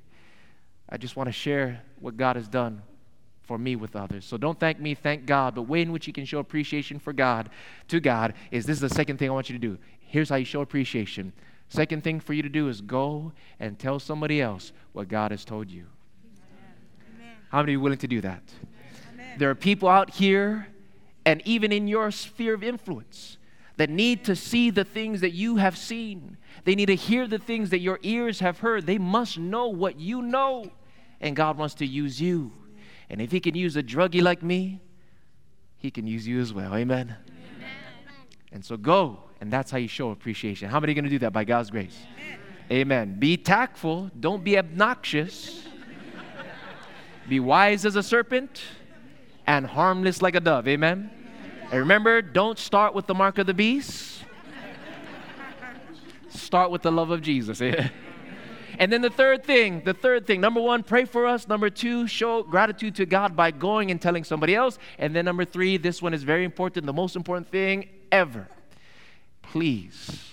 I just want to share what God has done for me with others. So don't thank me, thank God. But way in which you can show appreciation for God to God is this is the second thing I want you to do. Here's how you show appreciation. Second thing for you to do is go and tell somebody else what God has told you. How many are willing to do that? Amen. There are people out here and even in your sphere of influence that need to see the things that you have seen. They need to hear the things that your ears have heard. They must know what you know. And God wants to use you. And if He can use a druggie like me, He can use you as well. Amen. Amen. And so go, and that's how you show appreciation. How many are going to do that by God's grace? Amen. Amen. Be tactful, don't be obnoxious. Be wise as a serpent and harmless like a dove. Amen. And remember, don't start with the mark of the beast. Start with the love of Jesus. Eh? and then the third thing, the third thing, number one, pray for us. Number two, show gratitude to God by going and telling somebody else. And then number three, this one is very important, the most important thing ever. Please,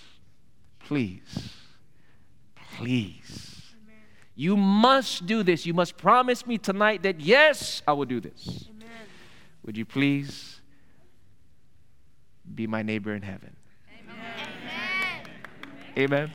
please, please. You must do this. You must promise me tonight that, yes, I will do this. Amen. Would you please be my neighbor in heaven. Amen. Amen.